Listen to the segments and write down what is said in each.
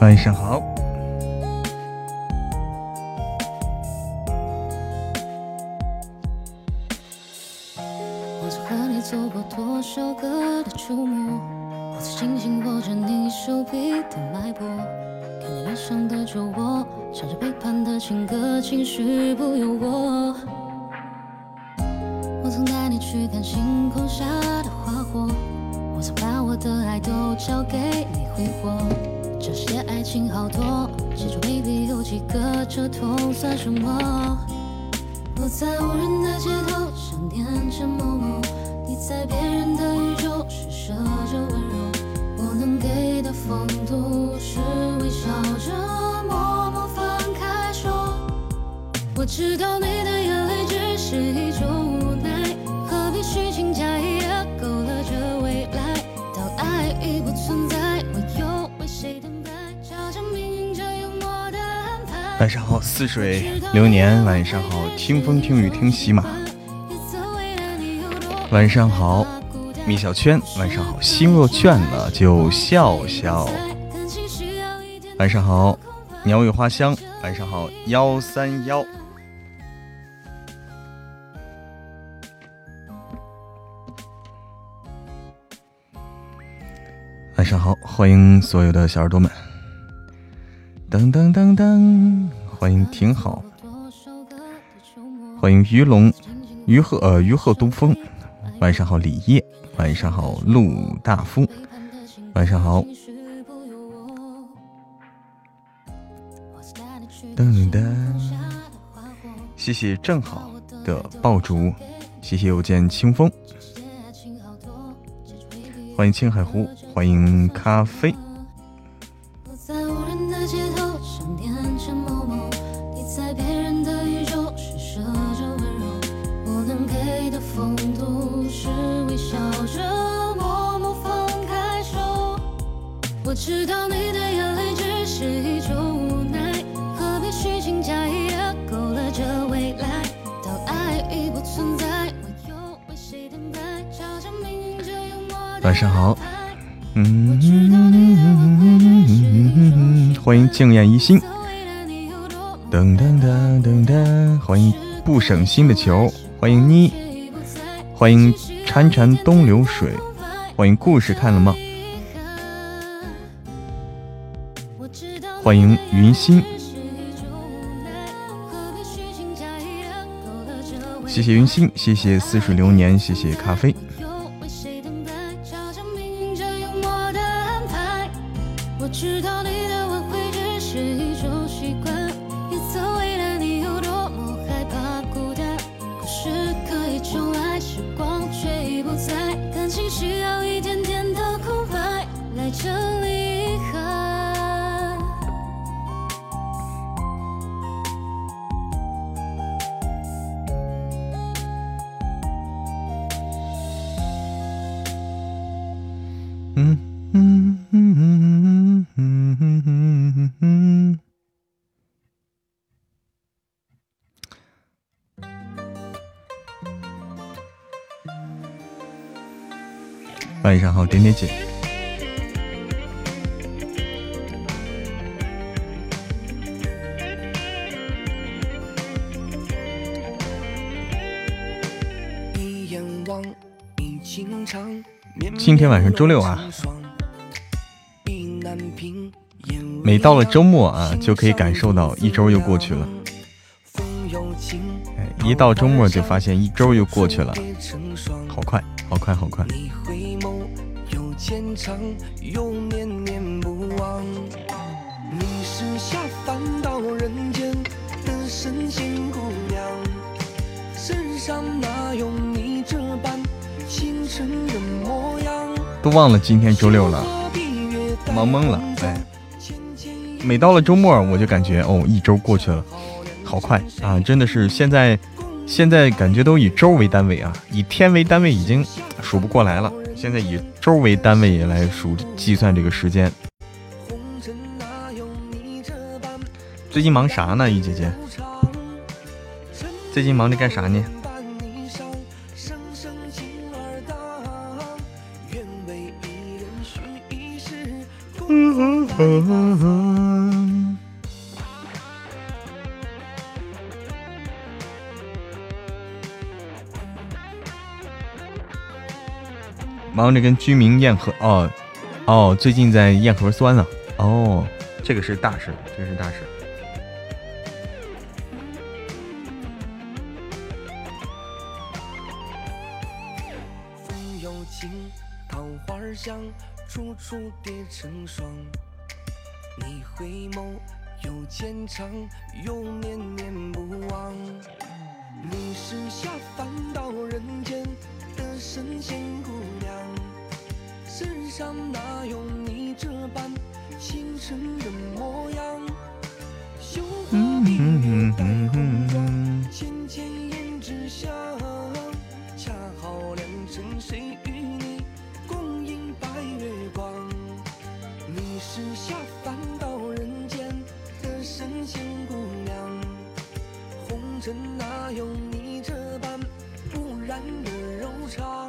晚上好。似水流年。晚上好，听风听雨听喜马。晚上好，米小圈。晚上好，心若倦了就笑笑。晚上好，鸟语花香。晚上好，幺三幺。晚上好，欢迎所有的小耳朵们。噔噔噔噔，欢迎挺好，欢迎鱼龙鱼鹤呃鱼鹤东风。晚上好，李烨。晚上好，陆大夫。晚上好。噔噔，谢谢正好的爆竹，谢谢又见清风，欢迎青海湖，欢迎咖啡。一心，噔噔噔噔噔，欢迎不省心的球，欢迎妮，欢迎潺潺东流水，欢迎故事看了吗？欢迎云心，谢谢云心，谢谢似水流年，谢谢咖啡。我知道你的挽回只是一种习惯，好，点点姐。今天晚上周六啊，每到了周末啊，就可以感受到一周又过去了。一到周末就发现一周又过去了。好快，好快，好快。你回眸，又牵肠，又念念不忘。你是下凡到人间的神仙姑娘，世上哪有你这般倾城的模样？都忘了今天周六了，忙懵了。哎，每到了周末，我就感觉哦，一周过去了，好快啊！真的是现在，现在感觉都以周为单位啊，以天为单位已经数不过来了。现在以周为单位来数计算这个时间。最近忙啥呢，玉姐姐？最近忙着干啥呢？忙着跟居民验核哦哦，最近在验核酸呢哦，这个是大事，这是大事。风有情，桃花香，处处叠成双。你回眸又牵肠，又念念不忘。你是下凡到人间的神仙姑娘，世上哪有你这般倾城的模样？绣花碧月带红妆，浅浅胭脂香，恰好良辰谁与你共饮白月光？你是下凡到人间的神仙姑娘。红尘哪有你这般不染的柔肠？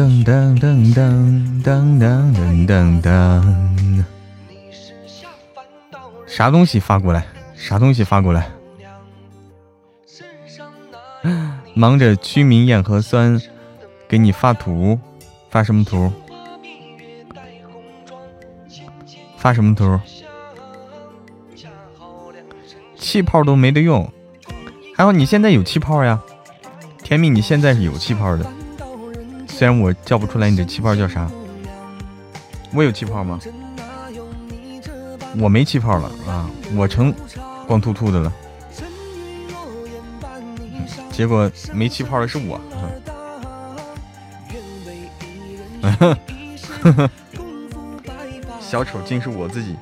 噔噔噔噔噔噔噔噔噔，啥东西发过来？啥东西发过来？忙着居民验核酸，给你发图，发什么图？发什么图？气泡都没得用，还好你现在有气泡呀，甜蜜，你现在是有气泡的。虽然我叫不出来你的气泡叫啥，我有气泡吗？我没气泡了啊，我成光秃秃的了。结果没气泡的是我。小丑竟是我自己。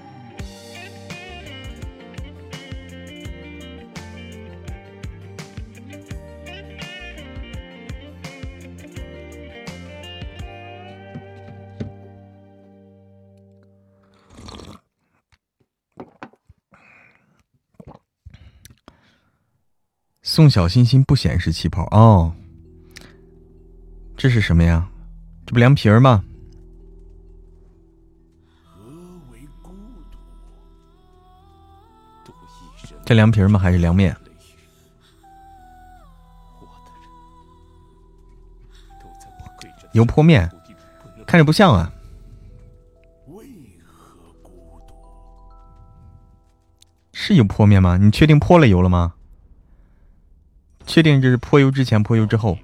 送小心心不显示气泡哦，这是什么呀？这不凉皮儿吗？这凉皮儿吗？还是凉面？油泼面，看着不像啊。是油泼面吗？你确定泼了油了吗？确定这是泼油之前、泼油之后？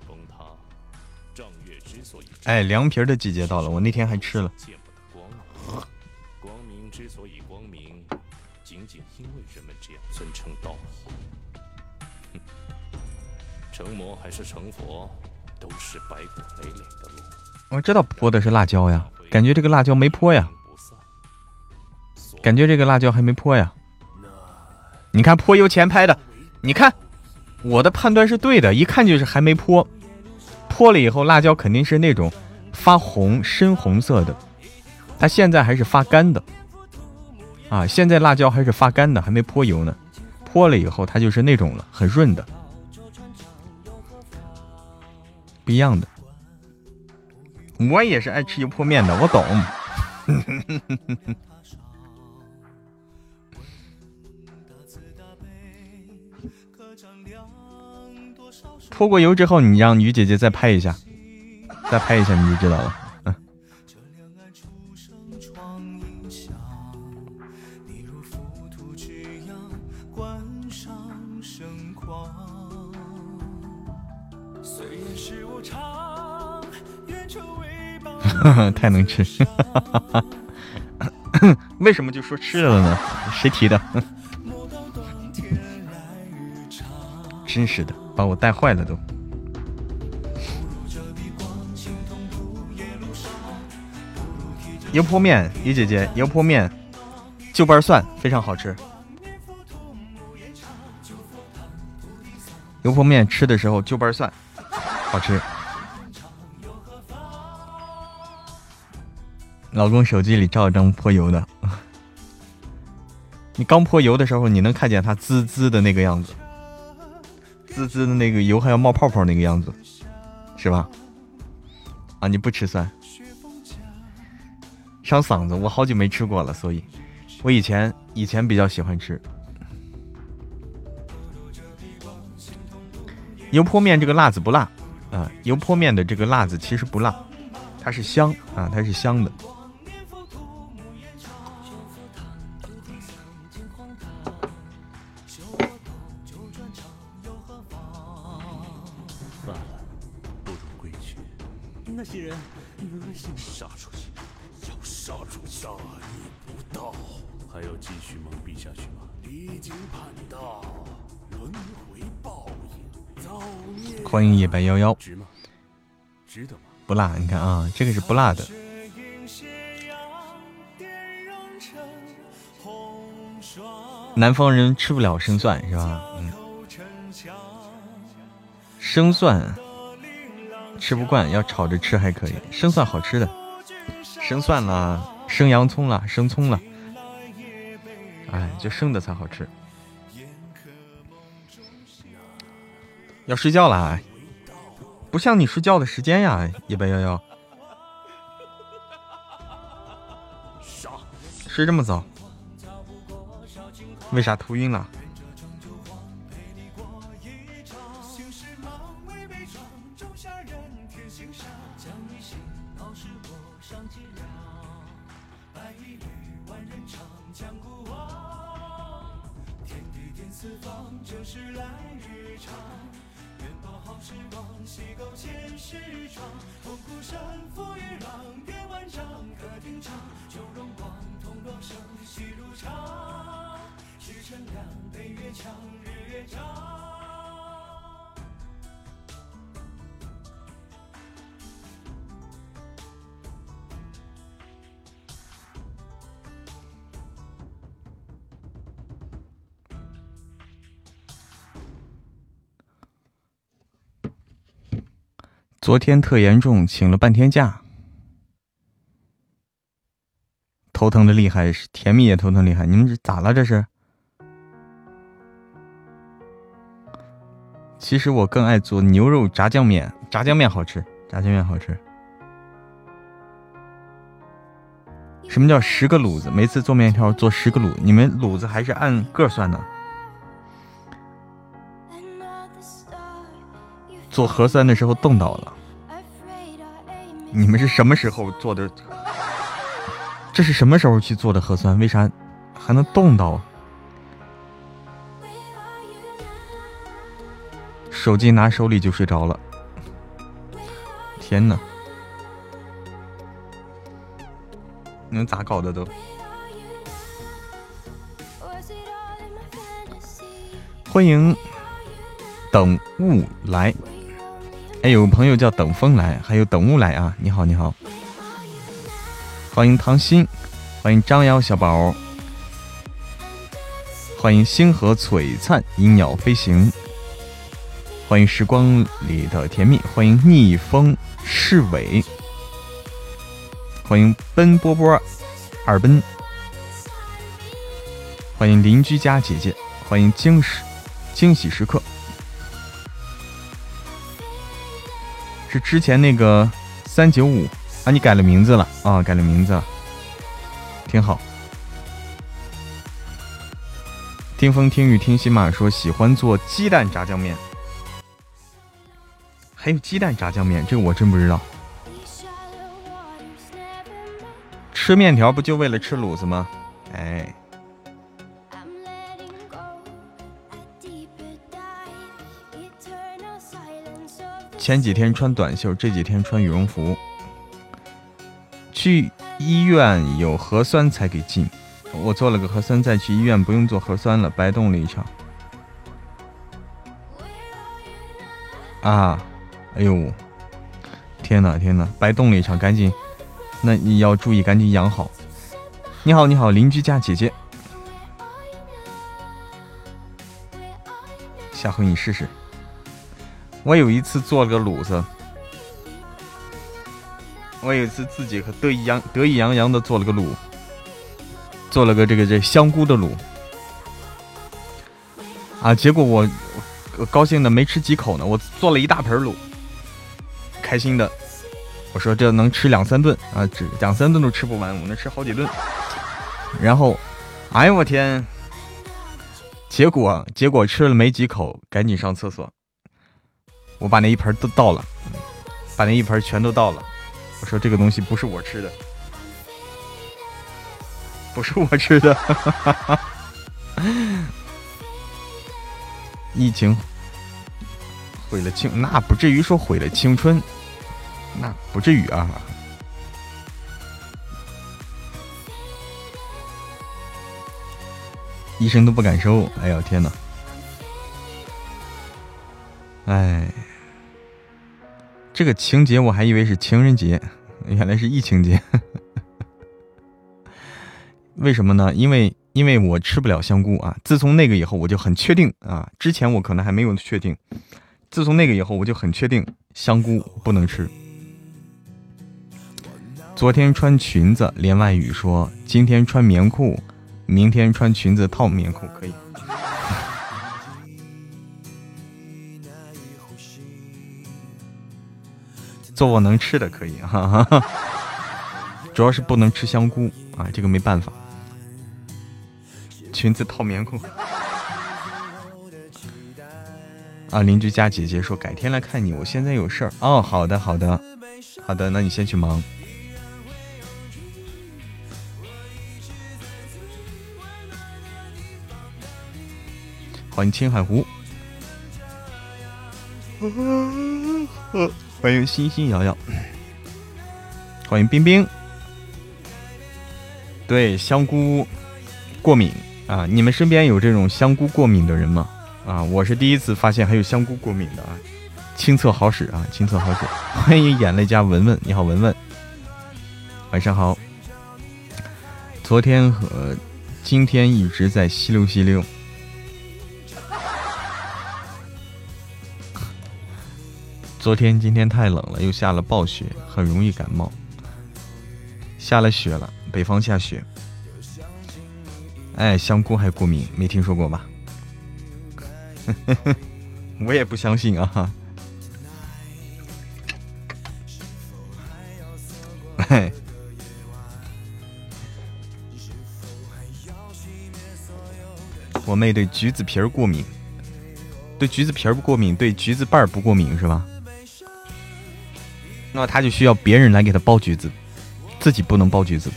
哎，凉皮儿的季节到了，我那天还吃了。光明。之所以光明，仅仅因为人们这样尊称道义。哼成魔还是成佛，都是白骨累累的路。我知道泼的是辣椒呀，感觉这个辣椒没泼呀，感觉这个辣椒还没泼呀。你看泼油前拍的，你看我的判断是对的，一看就是还没泼。泼了以后，辣椒肯定是那种发红、深红色的，它现在还是发干的。啊，现在辣椒还是发干的，还没泼油呢。泼了以后，它就是那种了，很润的，不一样的。我也是爱吃油泼面的，我懂。泼过油之后，你让于姐姐再拍一下，再拍一下你就知道了。嗯，太能吃。为什么就说吃了呢？谁提的？真是的，把我带坏了都。油泼面，于姐姐，油泼面，就瓣蒜非常好吃。油泼面吃的时候就瓣蒜，好吃。老公手机里照了张泼油的，你刚泼油的时候，你能看见它滋滋的那个样子。滋滋的那个油还要冒泡泡那个样子是吧？啊你不吃蒜伤嗓子我好久没吃过了所以我以前以前比较喜欢吃。油泼面这个辣子不辣啊油泼面的这个辣子其实不辣它是香啊它是香的。白幺幺，不辣，你看啊，这个是不辣的。南方人吃不了生蒜是吧？嗯，生蒜吃不惯，要炒着吃还可以。生蒜好吃的，生蒜啦，生洋葱啦，生葱啦，哎，就生的才好吃。要睡觉了，不像你睡觉的时间呀，一百幺幺。睡这么早？为啥头晕了？昨天特严重，请了半天假，头疼的厉害，甜蜜也头疼厉害。你们这咋了？这是？其实我更爱做牛肉炸酱面，炸酱面好吃，炸酱面好吃。什么叫十个卤子？每次做面条做十个卤，你们卤子还是按个算的？做核酸的时候冻到了，你们是什么时候做的？这是什么时候去做的核酸？为啥还能冻到？手机拿手里就睡着了，天哪！你们咋搞的都？欢迎等雾来。哎，有朋友叫等风来，还有等雾来啊！你好，你好，欢迎唐鑫，欢迎张瑶小宝，欢迎星河璀璨，鹰鸟飞行，欢迎时光里的甜蜜，欢迎逆风侍尾，欢迎奔波波二奔，欢迎邻居家姐姐，欢迎惊喜惊喜时刻。是之前那个三九五啊，你改了名字了啊，改了名字了，挺好。听风听雨听喜马说喜欢做鸡蛋炸酱面，还有鸡蛋炸酱面，这个我真不知道。吃面条不就为了吃卤子吗？哎。前几天穿短袖，这几天穿羽绒服。去医院有核酸才给进，我做了个核酸再去医院，不用做核酸了，白冻了一场。啊，哎呦，天哪天哪，白冻了一场，赶紧，那你要注意，赶紧养好。你好你好，邻居家姐姐，下回你试试。我有一次做了个卤子，我有一次自己和得意洋得意洋洋的做了个卤，做了个这个这香菇的卤，啊，结果我高兴的没吃几口呢，我做了一大盆卤，开心的，我说这能吃两三顿啊，这两三顿都吃不完，我能吃好几顿，然后，哎呦我天，结果结果吃了没几口，赶紧上厕所。我把那一盆都倒了，把那一盆全都倒了。我说这个东西不是我吃的，不是我吃的。疫情毁了青，那不至于说毁了青春，那不至于啊。医生都不敢收，哎呀天哪！哎，这个情节我还以为是情人节，原来是疫情节。为什么呢？因为因为我吃不了香菇啊。自从那个以后，我就很确定啊。之前我可能还没有确定，自从那个以后，我就很确定香菇不能吃。昨天穿裙子连外语说，今天穿棉裤，明天穿裙子套棉裤可以。做我能吃的可以，哈哈，主要是不能吃香菇啊，这个没办法。裙子套棉裤。啊，邻居家姐姐说改天来看你，我现在有事儿。哦，好的，好的，好的，那你先去忙。欢迎青海湖。欢迎欣欣瑶瑶，欢迎冰冰。对香菇过敏啊，你们身边有这种香菇过敏的人吗？啊，我是第一次发现还有香菇过敏的啊，亲测好使啊，亲测好使。欢迎眼泪加文文，你好文文，晚上好。昨天和今天一直在吸溜吸溜。昨天、今天太冷了，又下了暴雪，很容易感冒。下了雪了，北方下雪。哎，香菇还过敏，没听说过吧？我也不相信啊！哎，我妹对橘子皮儿过敏，对橘子皮儿不过敏，对橘子瓣儿不过敏是吧？那他就需要别人来给他剥橘子，自己不能剥橘子，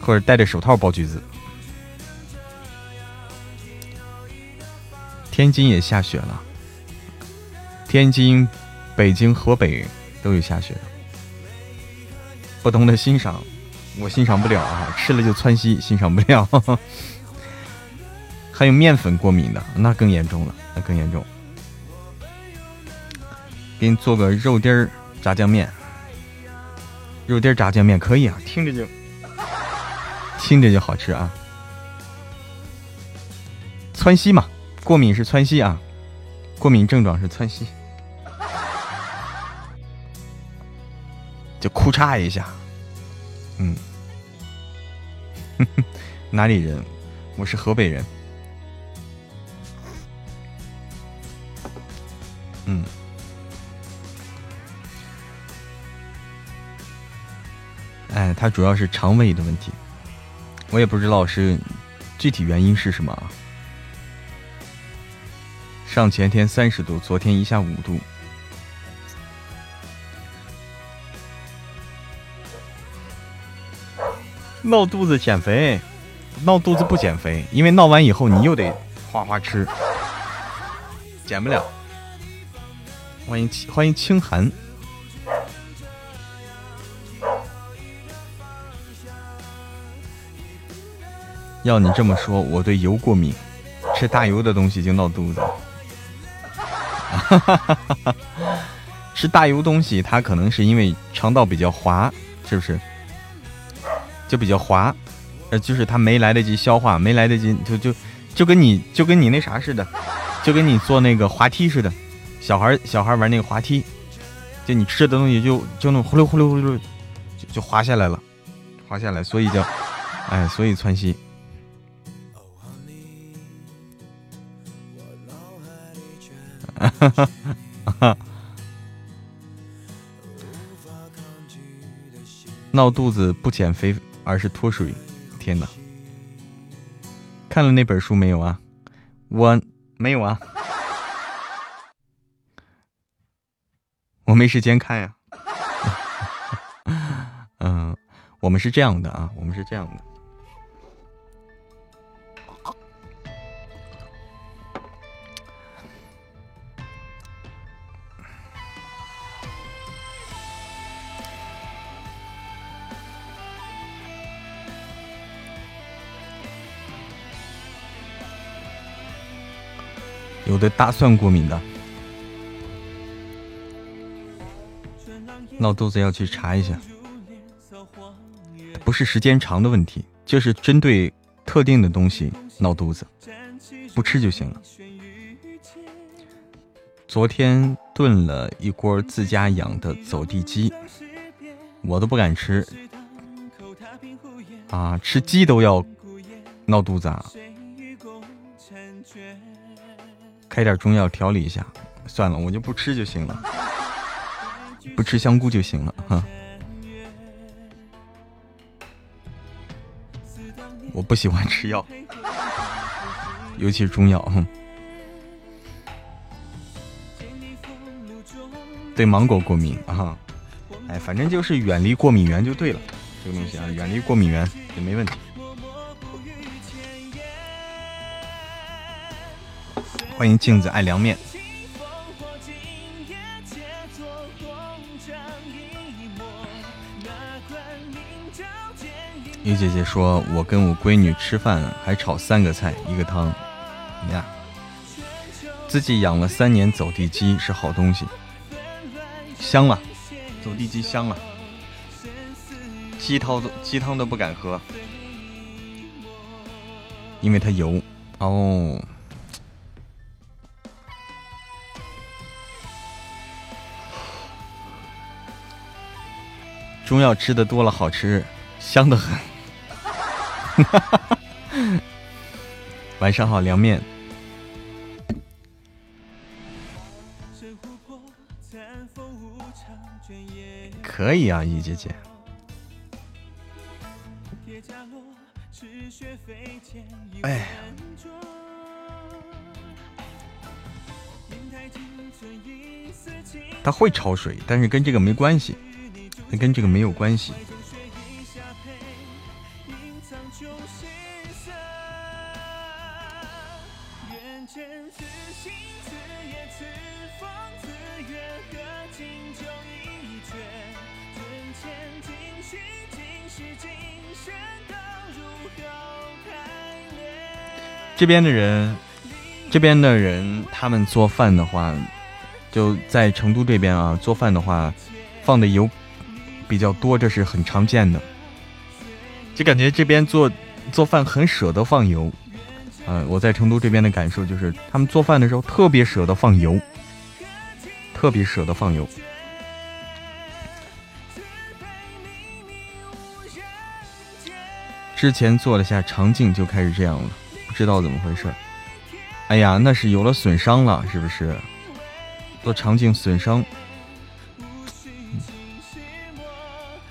或者戴着手套剥橘子。天津也下雪了，天津、北京、河北都有下雪。不同的欣赏，我欣赏不了啊，吃了就窜稀，欣赏不了。还有面粉过敏的，那更严重了，那更严重。给你做个肉丁炸酱面，肉丁炸酱面可以啊，听着就听着就好吃啊。窜稀嘛，过敏是窜稀啊，过敏症状是窜稀，就哭嚓一下，嗯，哪里人？我是河北人，它主要是肠胃的问题，我也不知道是具体原因是什么啊。上前天三十度，昨天一下五度，闹肚子减肥，闹肚子不减肥，因为闹完以后你又得哗哗吃，减不了。欢迎欢迎清寒。要你这么说，我对油过敏，吃大油的东西就闹肚子。吃大油东西，它可能是因为肠道比较滑，是不是？就比较滑，呃，就是它没来得及消化，没来得及，就就就跟你就跟你那啥似的，就跟你坐那个滑梯似的，小孩小孩玩那个滑梯，就你吃的东西就就那呼噜呼噜呼噜就就滑下来了，滑下来，所以叫哎，所以窜稀。闹肚子不减肥而是脱水天哪。看了那本书没有啊？我没有啊。我没时间看呀。嗯我们是这样的啊我们是这样的。有对大蒜过敏的，闹肚子要去查一下，不是时间长的问题，就是针对特定的东西闹肚子，不吃就行了。昨天炖了一锅自家养的走地鸡，我都不敢吃，啊，吃鸡都要闹肚子啊。开点中药调理一下，算了，我就不吃就行了，不吃香菇就行了哈。我不喜欢吃药，尤其是中药。对芒果过敏啊，哎，反正就是远离过敏源就对了，这个东西啊，远离过敏源也没问题。欢迎镜子爱凉面。于姐姐说：“我跟我闺女吃饭还炒三个菜一个汤，呀，自己养了三年走地鸡是好东西，香了，走地鸡香了，鸡汤都鸡汤都不敢喝，因为它油哦。”中药吃的多了，好吃，香的很。晚上好，凉面。可以啊，易姐姐。哎。它会焯水，但是跟这个没关系。那跟这个没有关系。这边的人，这边的人，他们做饭的话，就在成都这边啊，做饭的话，放的油。比较多，这是很常见的。就感觉这边做做饭很舍得放油，嗯，我在成都这边的感受就是，他们做饭的时候特别舍得放油，特别舍得放油。之前做了下肠镜就开始这样了，不知道怎么回事。哎呀，那是有了损伤了，是不是？做肠镜损伤。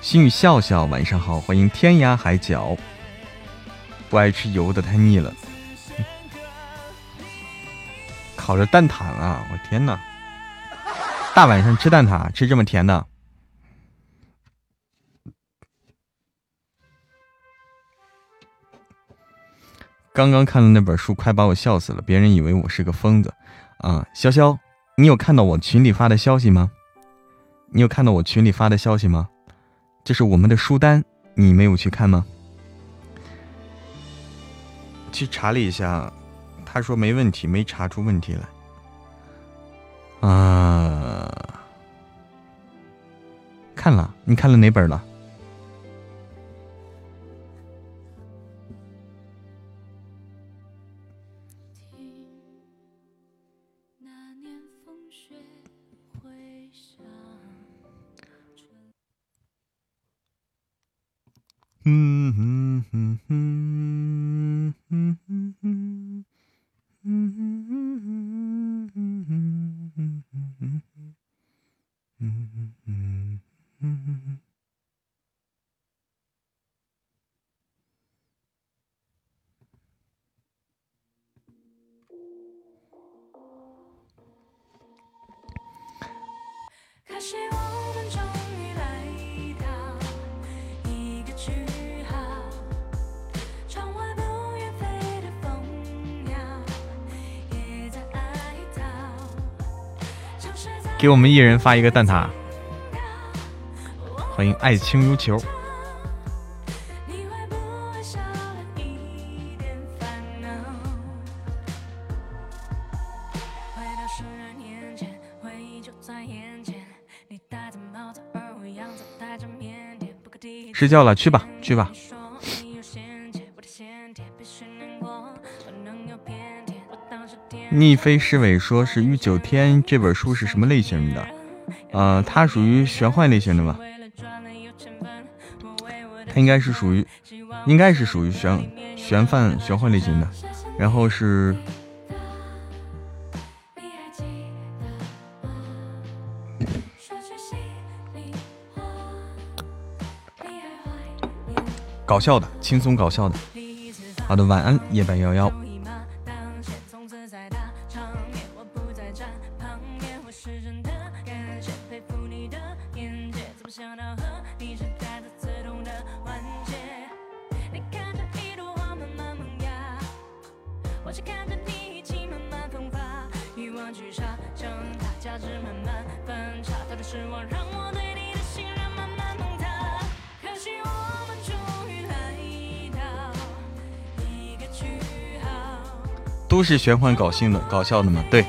心雨笑笑，晚上好，欢迎天涯海角。不爱吃油的太腻了，烤着蛋挞啊！我天哪，大晚上吃蛋挞，吃这么甜的。刚刚看的那本书，快把我笑死了，别人以为我是个疯子啊！潇潇，你有看到我群里发的消息吗？你有看到我群里发的消息吗？这是我们的书单，你没有去看吗？去查了一下，他说没问题，没查出问题来。啊，看了，你看了哪本了？Mm-hmm. 给我们一人发一个蛋挞。欢迎爱情如球。睡觉了，去吧，去吧。逆飞侍卫说是《御九天》这本书是什么类型的？呃，它属于玄幻类型的吧？它应该是属于，应该是属于玄玄幻玄幻类型的。然后是。搞笑的，轻松搞笑的。好的，晚安，夜半幺幺。是玄幻搞笑的，搞笑的吗？对，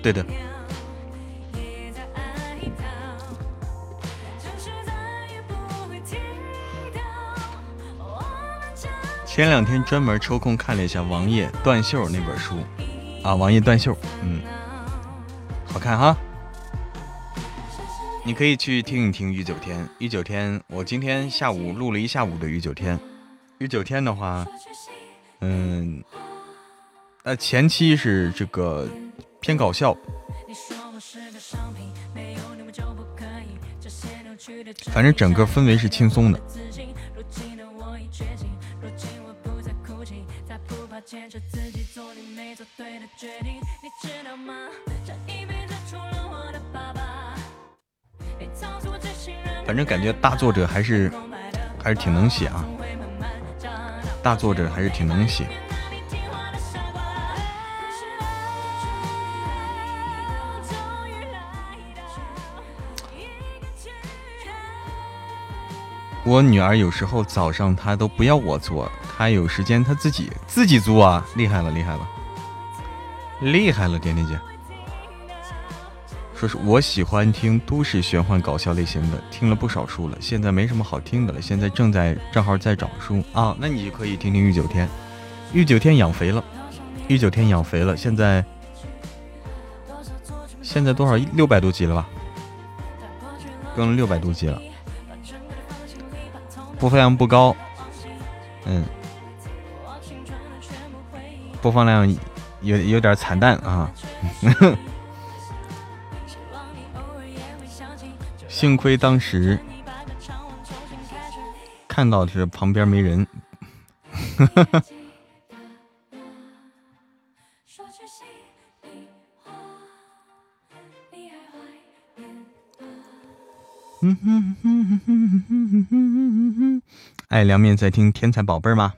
对的。前两天专门抽空看了一下王爷断袖那本书，啊，王爷断袖，嗯，好看哈。你可以去听一听御九天，御九天，我今天下午录了一下午的御九天，御九天的话，嗯。呃，前期是这个偏搞笑，反正整个氛围是轻松的。反正感觉大作者还是还是挺能写啊，大作者还是挺能写。我女儿有时候早上她都不要我做，她有时间她自己自己做啊，厉害了厉害了，厉害了，点点姐。说是我喜欢听都市玄幻搞笑类型的，听了不少书了，现在没什么好听的了，现在正在正好在找书啊，那你就可以听听御九天，御九天养肥了，御九天养肥了，现在现在多少六百多集了吧？更了六百多集了。播放量不高，嗯，播放量有有点惨淡啊。幸亏当时看到是旁边没人。嗯哼哼哼哼哼哼哼爱凉面在听天才宝贝吗？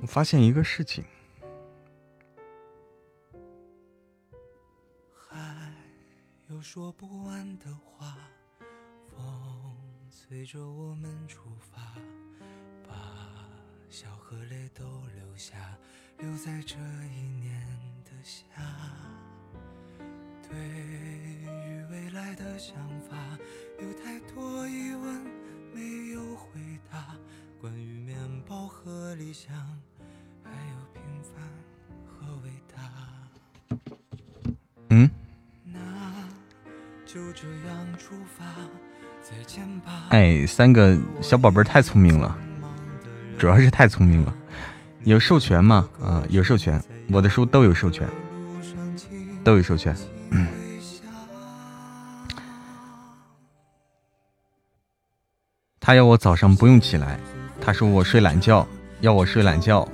我发现一个事情。还有说不完的话，风随着我们出发，笑和泪都留下，留在这一年的夏。对于未来的想法，有太多疑问没有回答。关于面包和理想，还有平凡和伟大。嗯。那就这样出发，再见吧。哎，三个小宝贝太聪明了，主要是太聪明了。有授权吗？啊，有授权，我的书都有授权，都有授权。他要我早上不用起来。他说我睡懒觉，要我睡懒觉，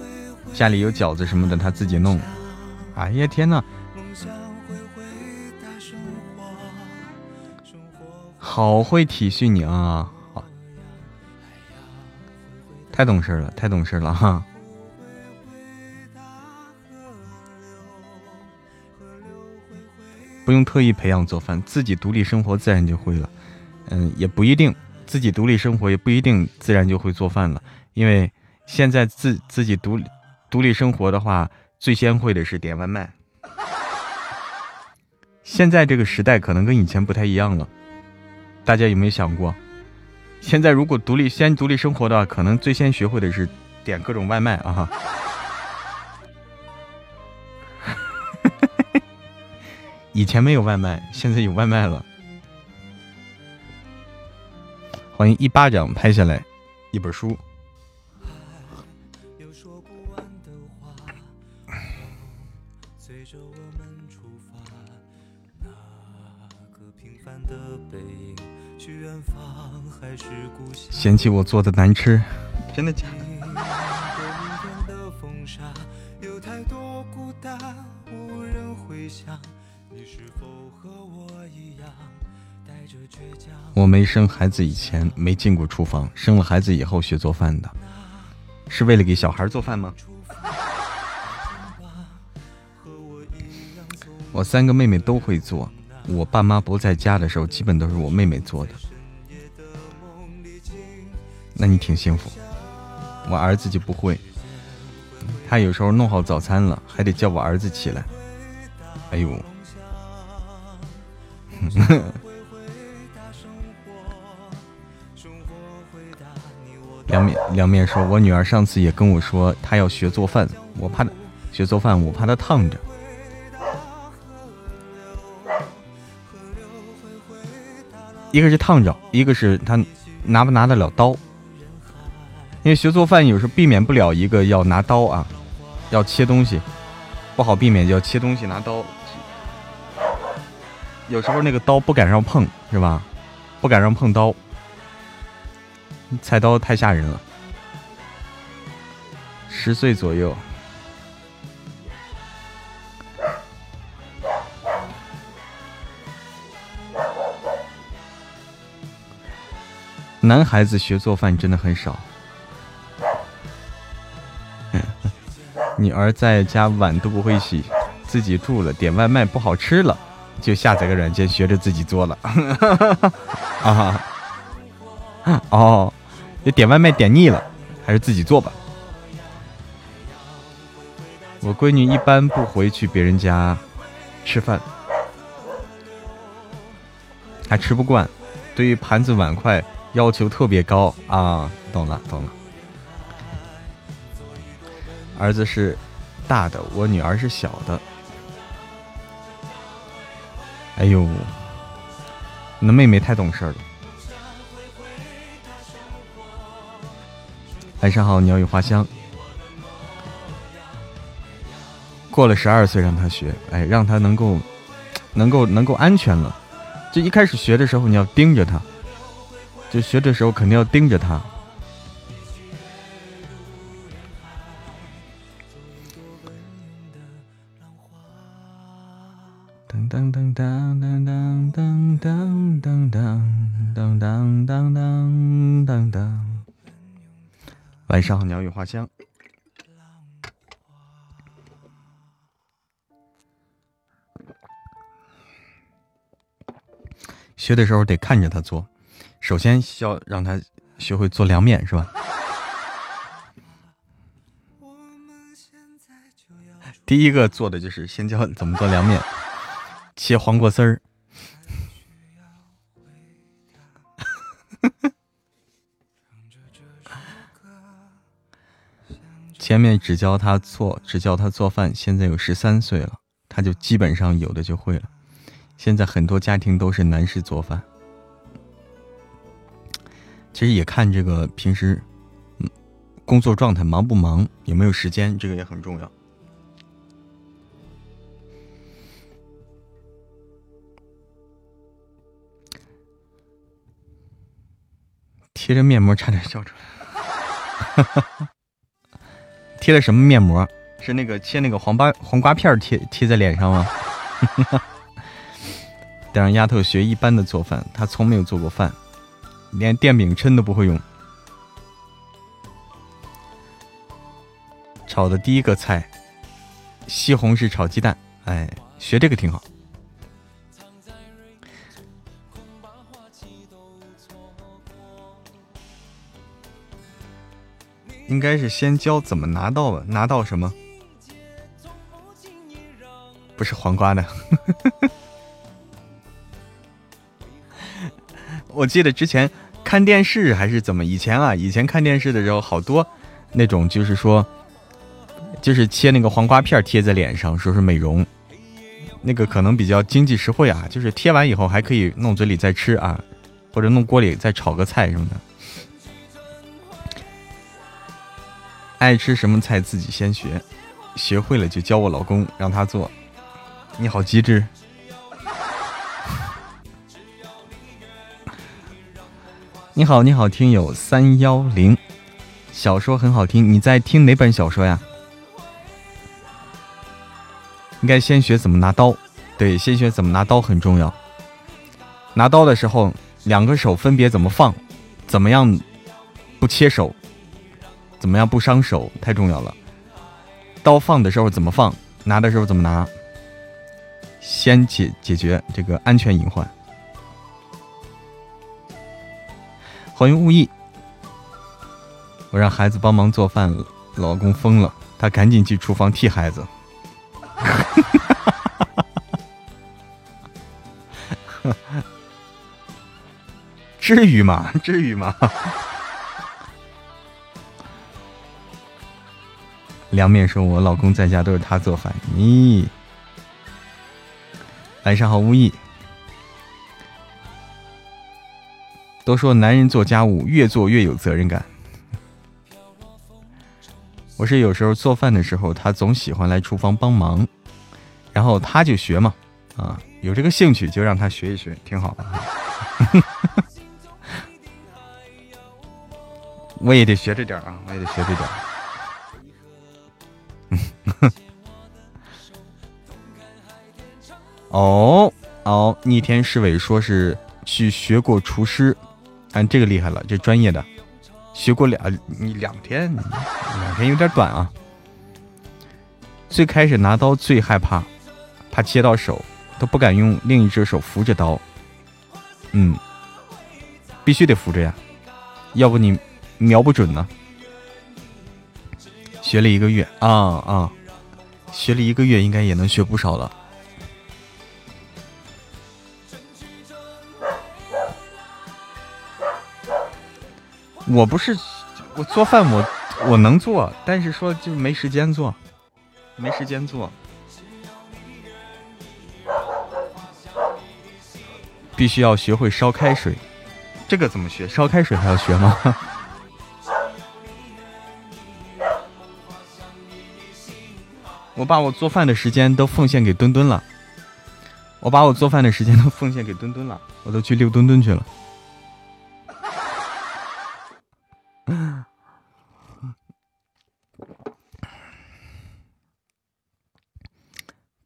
家里有饺子什么的，他自己弄。哎呀天呐，好会体恤你啊！太懂事了，太懂事了哈。不用特意培养做饭，自己独立生活自然就会了。嗯，也不一定，自己独立生活也不一定自然就会做饭了。因为现在自自己独独立生活的话，最先会的是点外卖。现在这个时代可能跟以前不太一样了，大家有没有想过？现在如果独立先独立生活的话，可能最先学会的是点各种外卖啊。以前没有外卖，现在有外卖了。欢迎一巴掌拍下来一本书。嫌弃我做的难吃，真的假的？我没生孩子以前没进过厨房，生了孩子以后学做饭的，是为了给小孩做饭吗？我三个妹妹都会做，我爸妈不在家的时候，基本都是我妹妹做的。那你挺幸福，我儿子就不会，他有时候弄好早餐了，还得叫我儿子起来。哎呦！两面两面说：“我女儿上次也跟我说，她要学做饭，我怕她学做饭，我怕她烫着。一个是烫着，一个是她拿不拿得了刀。因为学做饭有时候避免不了一个要拿刀啊，要切东西，不好避免就要切东西拿刀。有时候那个刀不敢让碰，是吧？不敢让碰刀。”菜刀太吓人了，十岁左右。男孩子学做饭真的很少。女儿在家碗都不会洗，自己住了点外卖不好吃了，就下载个软件学着自己做了。啊，哦。就点外卖点腻了，还是自己做吧。我闺女一般不回去别人家吃饭，还吃不惯，对于盘子碗筷要求特别高啊。懂了，懂了。儿子是大的，我女儿是小的。哎呦，你的妹妹太懂事了。晚上好，鸟语花香。过了十二岁让他学，哎，让他能够，能够，能够安全了。就一开始学的时候，你要盯着他，就学的时候肯定要盯着他。噔噔噔噔噔噔噔噔噔噔噔噔噔噔。晚上好，鸟语花香。学的时候得看着他做，首先需要让他学会做凉面，是吧？第一个做的就是先教怎么做凉面，切黄瓜丝儿。前面只教他做，只教他做饭。现在有十三岁了，他就基本上有的就会了。现在很多家庭都是男士做饭，其实也看这个平时，嗯，工作状态忙不忙，有没有时间，这个也很重要。贴着面膜差点笑出来。贴的什么面膜？是那个切那个黄瓜黄瓜片贴贴在脸上吗？得让丫头学一般的做饭，她从没有做过饭，连电饼铛都不会用。炒的第一个菜，西红柿炒鸡蛋。哎，学这个挺好。应该是先教怎么拿到？拿到什么？不是黄瓜的。我记得之前看电视还是怎么？以前啊，以前看电视的时候，好多那种就是说，就是切那个黄瓜片贴在脸上，说是美容，那个可能比较经济实惠啊。就是贴完以后还可以弄嘴里再吃啊，或者弄锅里再炒个菜什么的。爱吃什么菜自己先学，学会了就教我老公让他做。你好机智！你好，你好，听友三幺零，小说很好听。你在听哪本小说呀？应该先学怎么拿刀，对，先学怎么拿刀很重要。拿刀的时候，两个手分别怎么放，怎么样不切手。怎么样不伤手太重要了。刀放的时候怎么放，拿的时候怎么拿，先解解决这个安全隐患。欢迎勿意，我让孩子帮忙做饭，老公疯了，他赶紧去厨房替孩子。至于吗？至于吗？凉面说：“我老公在家都是他做饭。”咦，晚上好，无意。都说男人做家务越做越有责任感。我是有时候做饭的时候，他总喜欢来厨房帮忙，然后他就学嘛，啊，有这个兴趣就让他学一学，挺好的。我也得学着点啊，我也得学着点。哦哦，逆天侍卫说是去学过厨师，哎，这个厉害了，这专业的，学过两你两天，两天有点短啊。最开始拿刀最害怕，怕切到手，都不敢用另一只手扶着刀。嗯，必须得扶着呀，要不你瞄不准呢。学了一个月啊啊，学了一个月应该也能学不少了。我不是我做饭，我我能做，但是说就没时间做，没时间做，必须要学会烧开水。这个怎么学？烧开水还要学吗？我把我做饭的时间都奉献给墩墩了，我把我做饭的时间都奉献给墩墩了，我都去遛墩墩去了。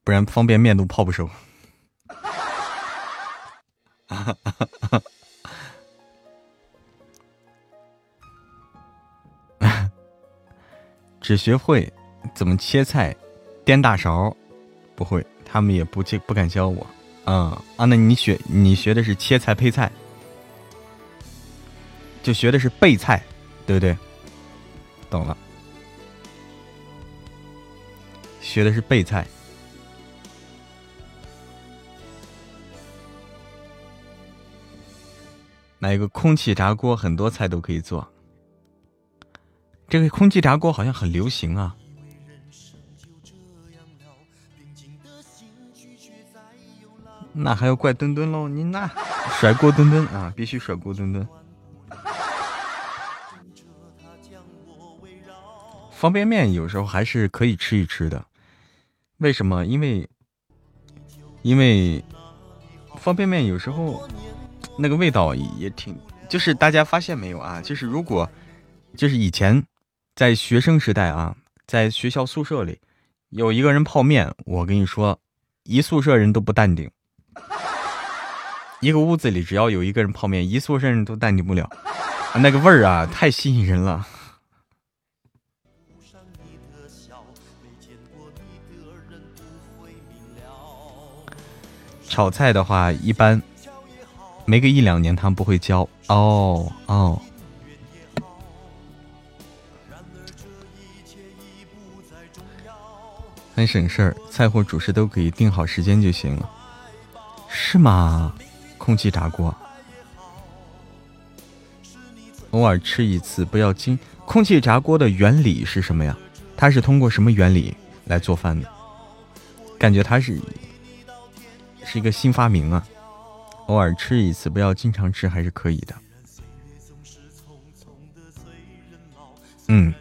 不然方便面都泡不熟。只学会怎么切菜。颠大勺，不会，他们也不不不敢教我。嗯啊，那你学你学的是切菜配菜，就学的是备菜，对不对？懂了，学的是备菜。买一个空气炸锅，很多菜都可以做。这个空气炸锅好像很流行啊。那还要怪墩墩喽？你那甩锅墩墩啊，必须甩锅墩墩。方便面有时候还是可以吃一吃的，为什么？因为因为方便面有时候那个味道也挺，就是大家发现没有啊？就是如果就是以前在学生时代啊，在学校宿舍里有一个人泡面，我跟你说，一宿舍人都不淡定。一个屋子里只要有一个人泡面，一宿舍人都淡定不了，那个味儿啊，太吸引人了。炒菜的话，一般没个一两年，他们不会教。哦哦，很省事儿，菜或主食都可以定好时间就行了，是吗？空气炸锅，偶尔吃一次，不要经。空气炸锅的原理是什么呀？它是通过什么原理来做饭的？感觉它是。是一个新发明啊，偶尔吃一次，不要经常吃，还是可以的。嗯，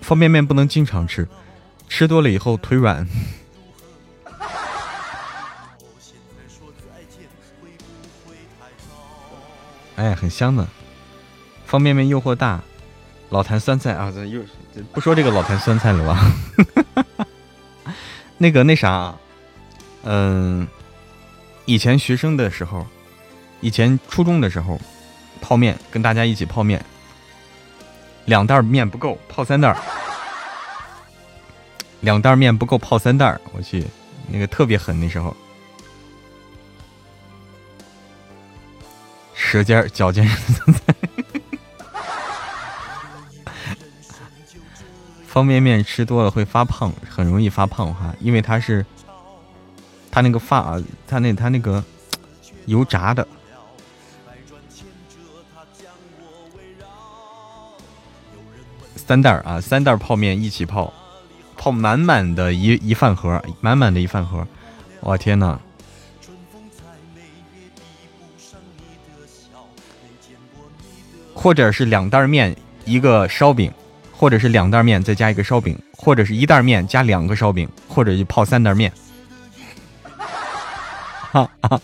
方便面不能经常吃，吃多了以后腿软。哎，很香的，方便面诱惑大，老坛酸菜啊，这又不说这个老坛酸菜了吧？那个那啥。嗯，以前学生的时候，以前初中的时候，泡面跟大家一起泡面，两袋面不够，泡三袋 两袋面不够，泡三袋我去，那个特别狠，那时候，舌尖脚尖 方便面吃多了会发胖，很容易发胖哈，因为它是。他那个发，他那他那个油炸的，三袋啊，三袋泡面一起泡，泡满满的一一饭盒，满满的一饭盒，我天呐！或者是两袋面一个烧饼，或者是两袋面再加一个烧饼，或者是一袋面加两个烧饼，或者就泡三袋面。哈哈，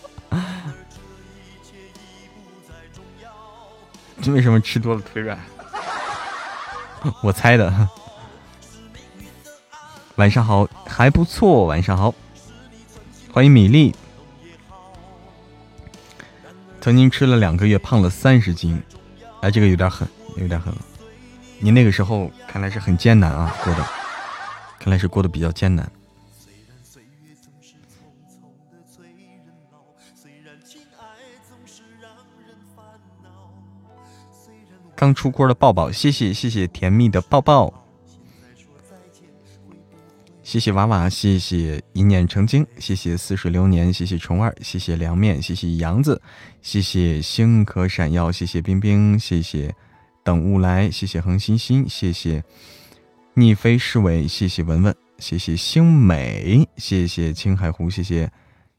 这为什么吃多了腿软？我猜的。晚上好，还不错。晚上好，欢迎米粒。曾经吃了两个月，胖了三十斤。哎，这个有点狠，有点狠了。你那个时候看来是很艰难啊，过的，看来是过得比较艰难。刚出锅的抱抱，谢谢谢谢甜蜜的抱抱，谢谢娃娃，谢谢一念成精，谢谢似水流年，谢谢虫儿，谢谢凉面，谢谢杨子，谢谢星可闪耀，谢谢冰冰，谢谢等雾来，谢谢恒星星，谢谢逆飞侍卫，谢谢文文，谢谢星美，谢谢青海湖，谢谢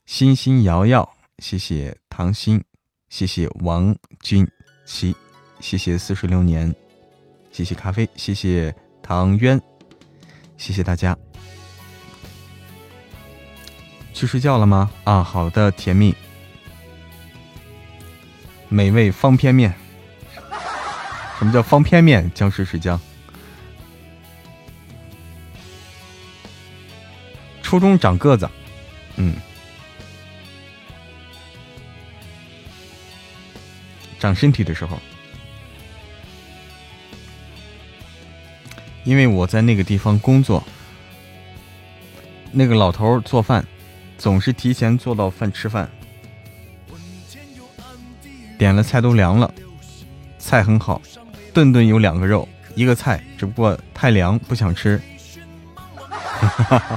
欣欣瑶瑶，谢谢唐心，谢谢王君琪。谢谢似水流年，谢谢咖啡，谢谢唐渊，谢谢大家。去睡觉了吗？啊，好的，甜蜜，美味方便面。什么叫方便面？僵尸水浆。初中长个子，嗯，长身体的时候。因为我在那个地方工作，那个老头做饭总是提前做到饭吃饭，点了菜都凉了，菜很好，顿顿有两个肉一个菜，只不过太凉不想吃，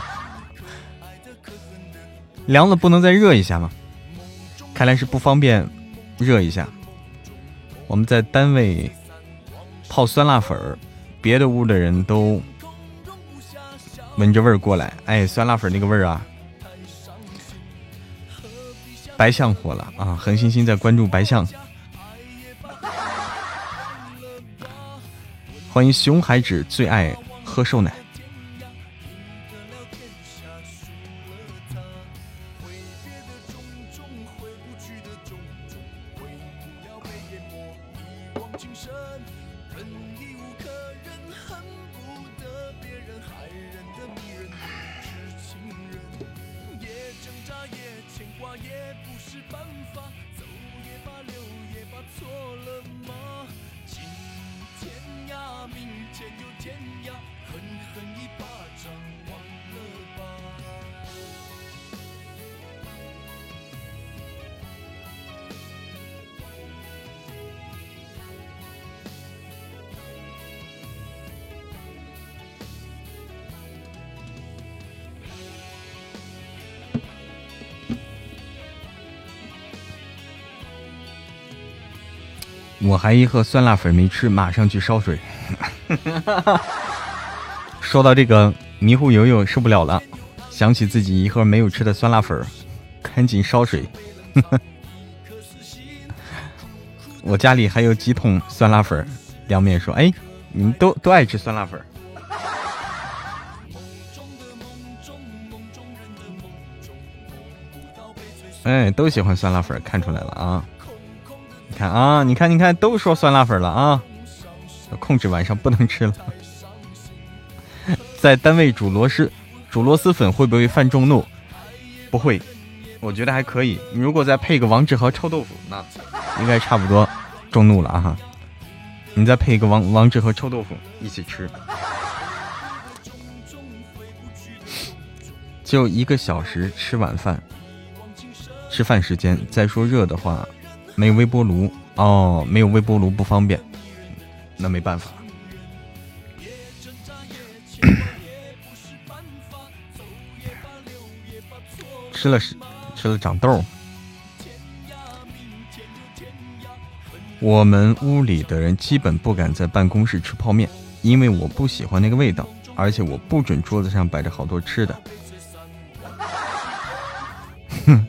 凉了不能再热一下吗？看来是不方便热一下。我们在单位泡酸辣粉儿。别的屋的人都闻着味儿过来，哎，酸辣粉那个味儿啊！白象火了啊！恒星星在关注白象，欢迎熊孩子最爱喝瘦奶。还一盒酸辣粉没吃，马上去烧水。说到这个，迷糊友友受不了了，想起自己一盒没有吃的酸辣粉，赶紧烧水。我家里还有几桶酸辣粉，凉面说：“哎，你们都都爱吃酸辣粉。”哎，都喜欢酸辣粉，看出来了啊。看啊，你看，你看，都说酸辣粉了啊！要控制晚上不能吃了。在单位煮螺蛳煮螺蛳粉会不会犯众怒？不会，我觉得还可以。你如果再配个王致和臭豆腐，那应该差不多众怒了啊！哈，你再配一个王王致和臭豆腐一起吃，就一个小时吃晚饭，吃饭时间再说热的话。没有微波炉哦，没有微波炉不方便，那没办法。吃了是吃了长痘。我们屋里的人基本不敢在办公室吃泡面，因为我不喜欢那个味道，而且我不准桌子上摆着好多吃的。哼，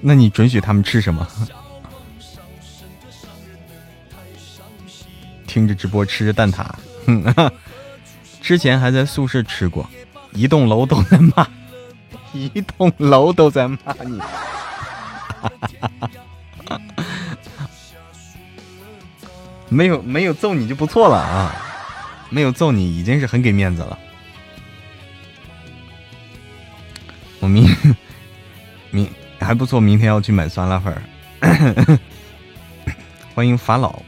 那你准许他们吃什么？听着直播吃着蛋挞，之前还在宿舍吃过，一栋楼都在骂，一栋楼都在骂你，没有没有揍你就不错了啊，没有揍你已经是很给面子了。我明 明还不错，明天要去买酸辣粉 欢迎法老。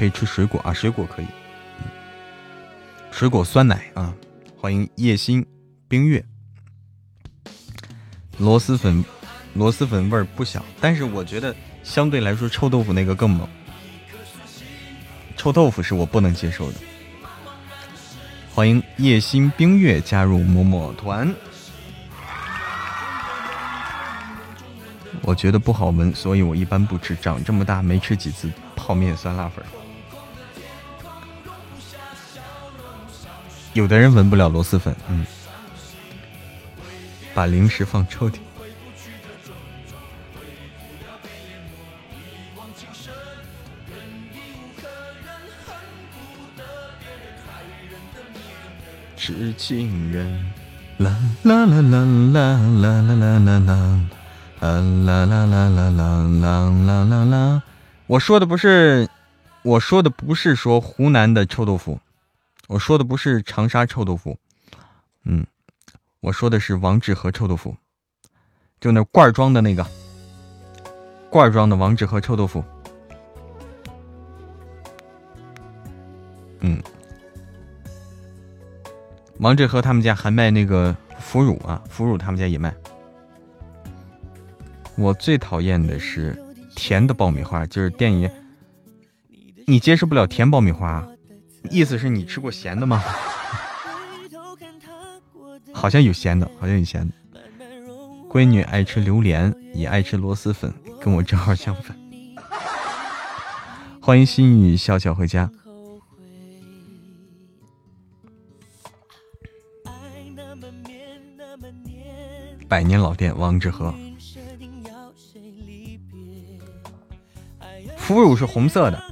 可以吃水果啊，水果可以，水果酸奶啊，欢迎叶心冰月。螺蛳粉，螺蛳粉味儿不小，但是我觉得相对来说臭豆腐那个更猛。臭豆腐是我不能接受的。欢迎叶心冰月加入某某团。我觉得不好闻，所以我一般不吃。长这么大没吃几次泡面酸辣粉。有的人闻不了螺蛳粉，嗯，把零食放抽屉。是情人，啦啦啦啦啦啦啦啦啦啦，啦啦啦啦啦啦啦啦啦。我说的不是，我说的不是说湖南的臭豆腐。我说的不是长沙臭豆腐，嗯，我说的是王致和臭豆腐，就那罐装的那个，罐装的王致和臭豆腐，嗯，王致和他们家还卖那个腐乳啊，腐乳他们家也卖。我最讨厌的是甜的爆米花，就是店里，你接受不了甜爆米花。意思是你吃过咸的吗？好像有咸的，好像有咸的。闺女爱吃榴莲，也爱吃螺蛳粉，跟我正好相反。欢迎心雨笑笑回家。百年老店王致和，腐乳是红色的，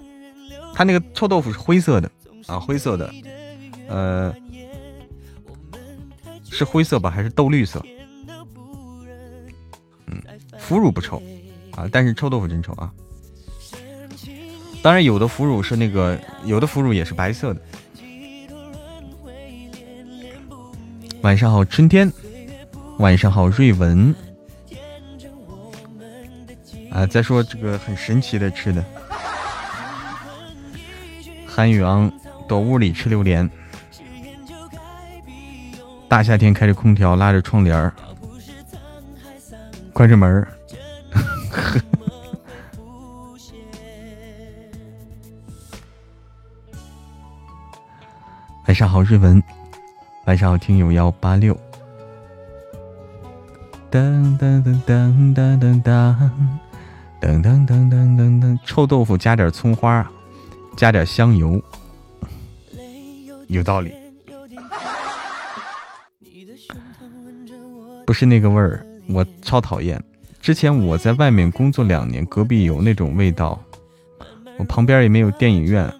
他那个臭豆腐是灰色的。啊，灰色的，呃，是灰色吧，还是豆绿色？嗯，腐乳不臭啊，但是臭豆腐真臭啊。当然，有的腐乳是那个，有的腐乳也是白色的。晚上好，春天。晚上好，瑞文。啊，再说这个很神奇的吃的，韩宇昂。躲屋里吃榴莲。大夏天开着空调，拉着窗帘儿，关着门儿。晚上好，瑞文。晚上好，听友幺八六。噔噔噔噔噔噔噔。噔噔噔噔噔噔，臭豆腐加点葱花，加点香油，有道理。不是那个味儿，我超讨厌。之前我在外面工作两年，隔壁有那种味道，我旁边也没有电影院，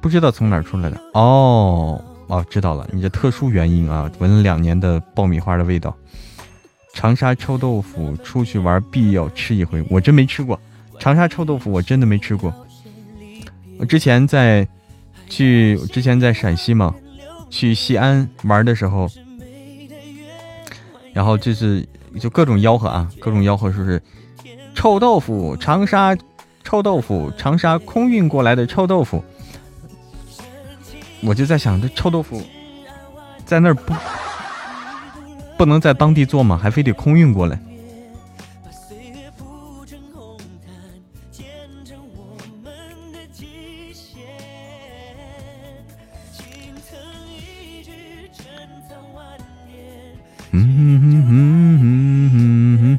不知道从哪出来的。哦哦，知道了，你这特殊原因啊，闻了两年的爆米花的味道。长沙臭豆腐，出去玩必要吃一回。我真没吃过长沙臭豆腐，我真的没吃过。我之前在去之前在陕西嘛，去西安玩的时候，然后就是就各种吆喝啊，各种吆喝说是臭豆腐，长沙臭豆腐，长沙空运过来的臭豆腐。我就在想，这臭豆腐在那儿不？不能在当地做吗？还非得空运过来？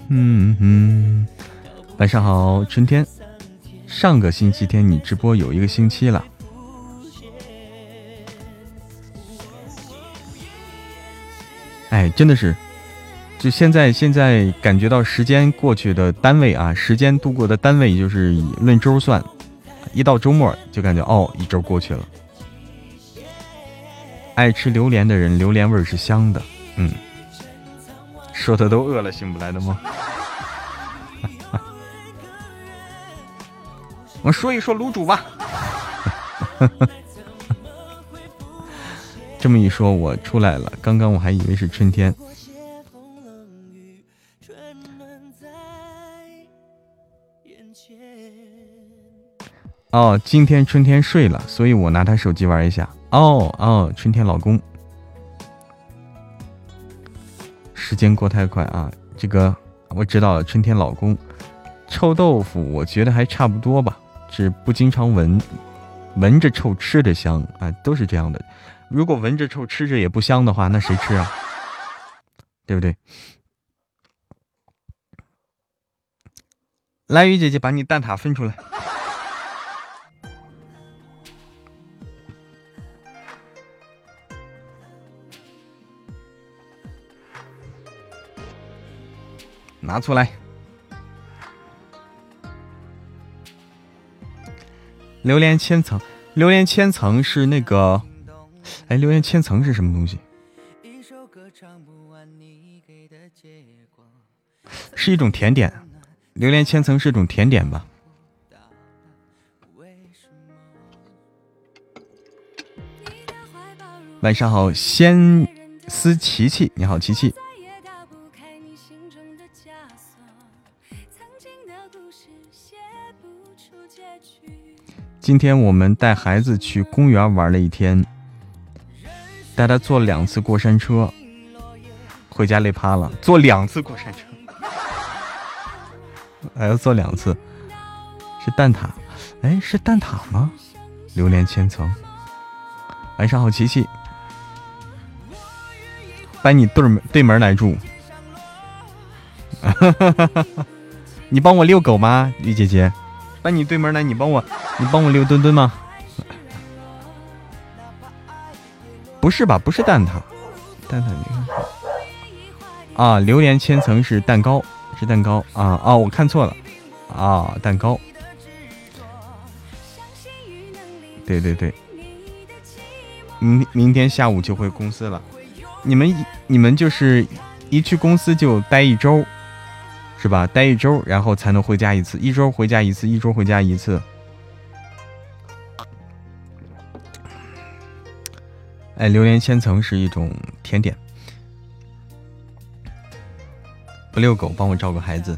嗯晚上好，春天。上个星期天你直播有一个星期了。哎，真的是，就现在现在感觉到时间过去的单位啊，时间度过的单位就是以论周算，一到周末就感觉哦，一周过去了。爱吃榴莲的人，榴莲味是香的，嗯，说的都饿了，醒不来的梦？我说一说卤煮吧。这么一说，我出来了。刚刚我还以为是春天。哦，今天春天睡了，所以我拿他手机玩一下。哦哦，春天老公，时间过太快啊！这个我知道了，春天老公，臭豆腐，我觉得还差不多吧，只不经常闻，闻着臭，吃着香啊，都是这样的。如果闻着臭，吃着也不香的话，那谁吃啊？对不对？来，雨姐姐，把你蛋挞分出来，拿出来。榴莲千层。榴莲千层是那个，哎，榴莲千层是什么东西？是一种甜点，榴莲千层是一种甜点吧？晚上好，仙思琪琪，你好，琪琪。今天我们带孩子去公园玩了一天，带他坐两次过山车，回家累趴了。坐两次过山车，还 要坐两次，是蛋挞？哎，是蛋挞吗？榴莲千层。晚上好，琪琪，搬你对门对门来住。你帮我遛狗吗，玉姐姐？那你对门来，你帮我。你帮我溜墩墩吗？不是吧？不是蛋挞，蛋挞你看啊，榴莲千层是蛋糕，是蛋糕啊啊！我看错了啊，蛋糕。对对对，明明天下午就回公司了。你们你们就是一去公司就待一周，是吧？待一周，然后才能回家一次，一周回家一次，一周回家一次。哎，榴莲千层是一种甜点。不遛狗，帮我照顾孩子。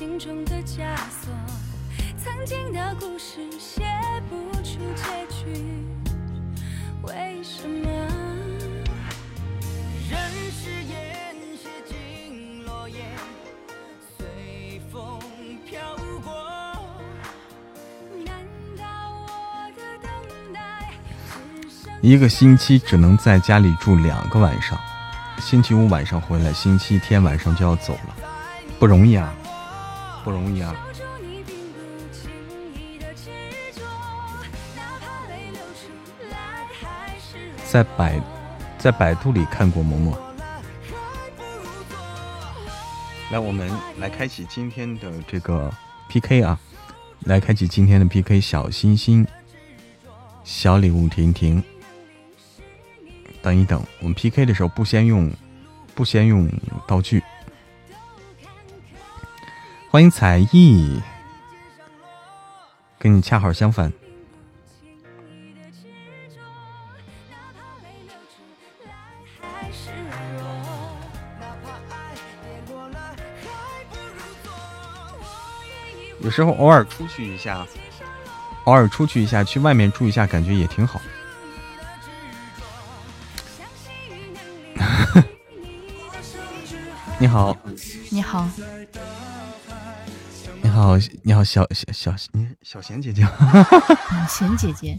心中的枷锁。曾经的故事写不出结局，为什么？人是烟，写进落叶，随风飘过。难道我的等待一个星期只能在家里住两个晚上，星期五晚上回来，星期天晚上就要走了，不容易啊，不容易啊。在百在百度里看过嬷嬷。来，我们来开启今天的这个 PK 啊，来开启今天的 PK，小星星，小礼物婷婷。等一等，我们 PK 的时候不先用不先用道具。欢迎才艺，跟你恰好相反。有时候偶尔出去一下，偶尔出去一下，去外面住一下，感觉也挺好。你好，你好，你好，你好，小小小你小贤姐姐，嗯贤姐姐，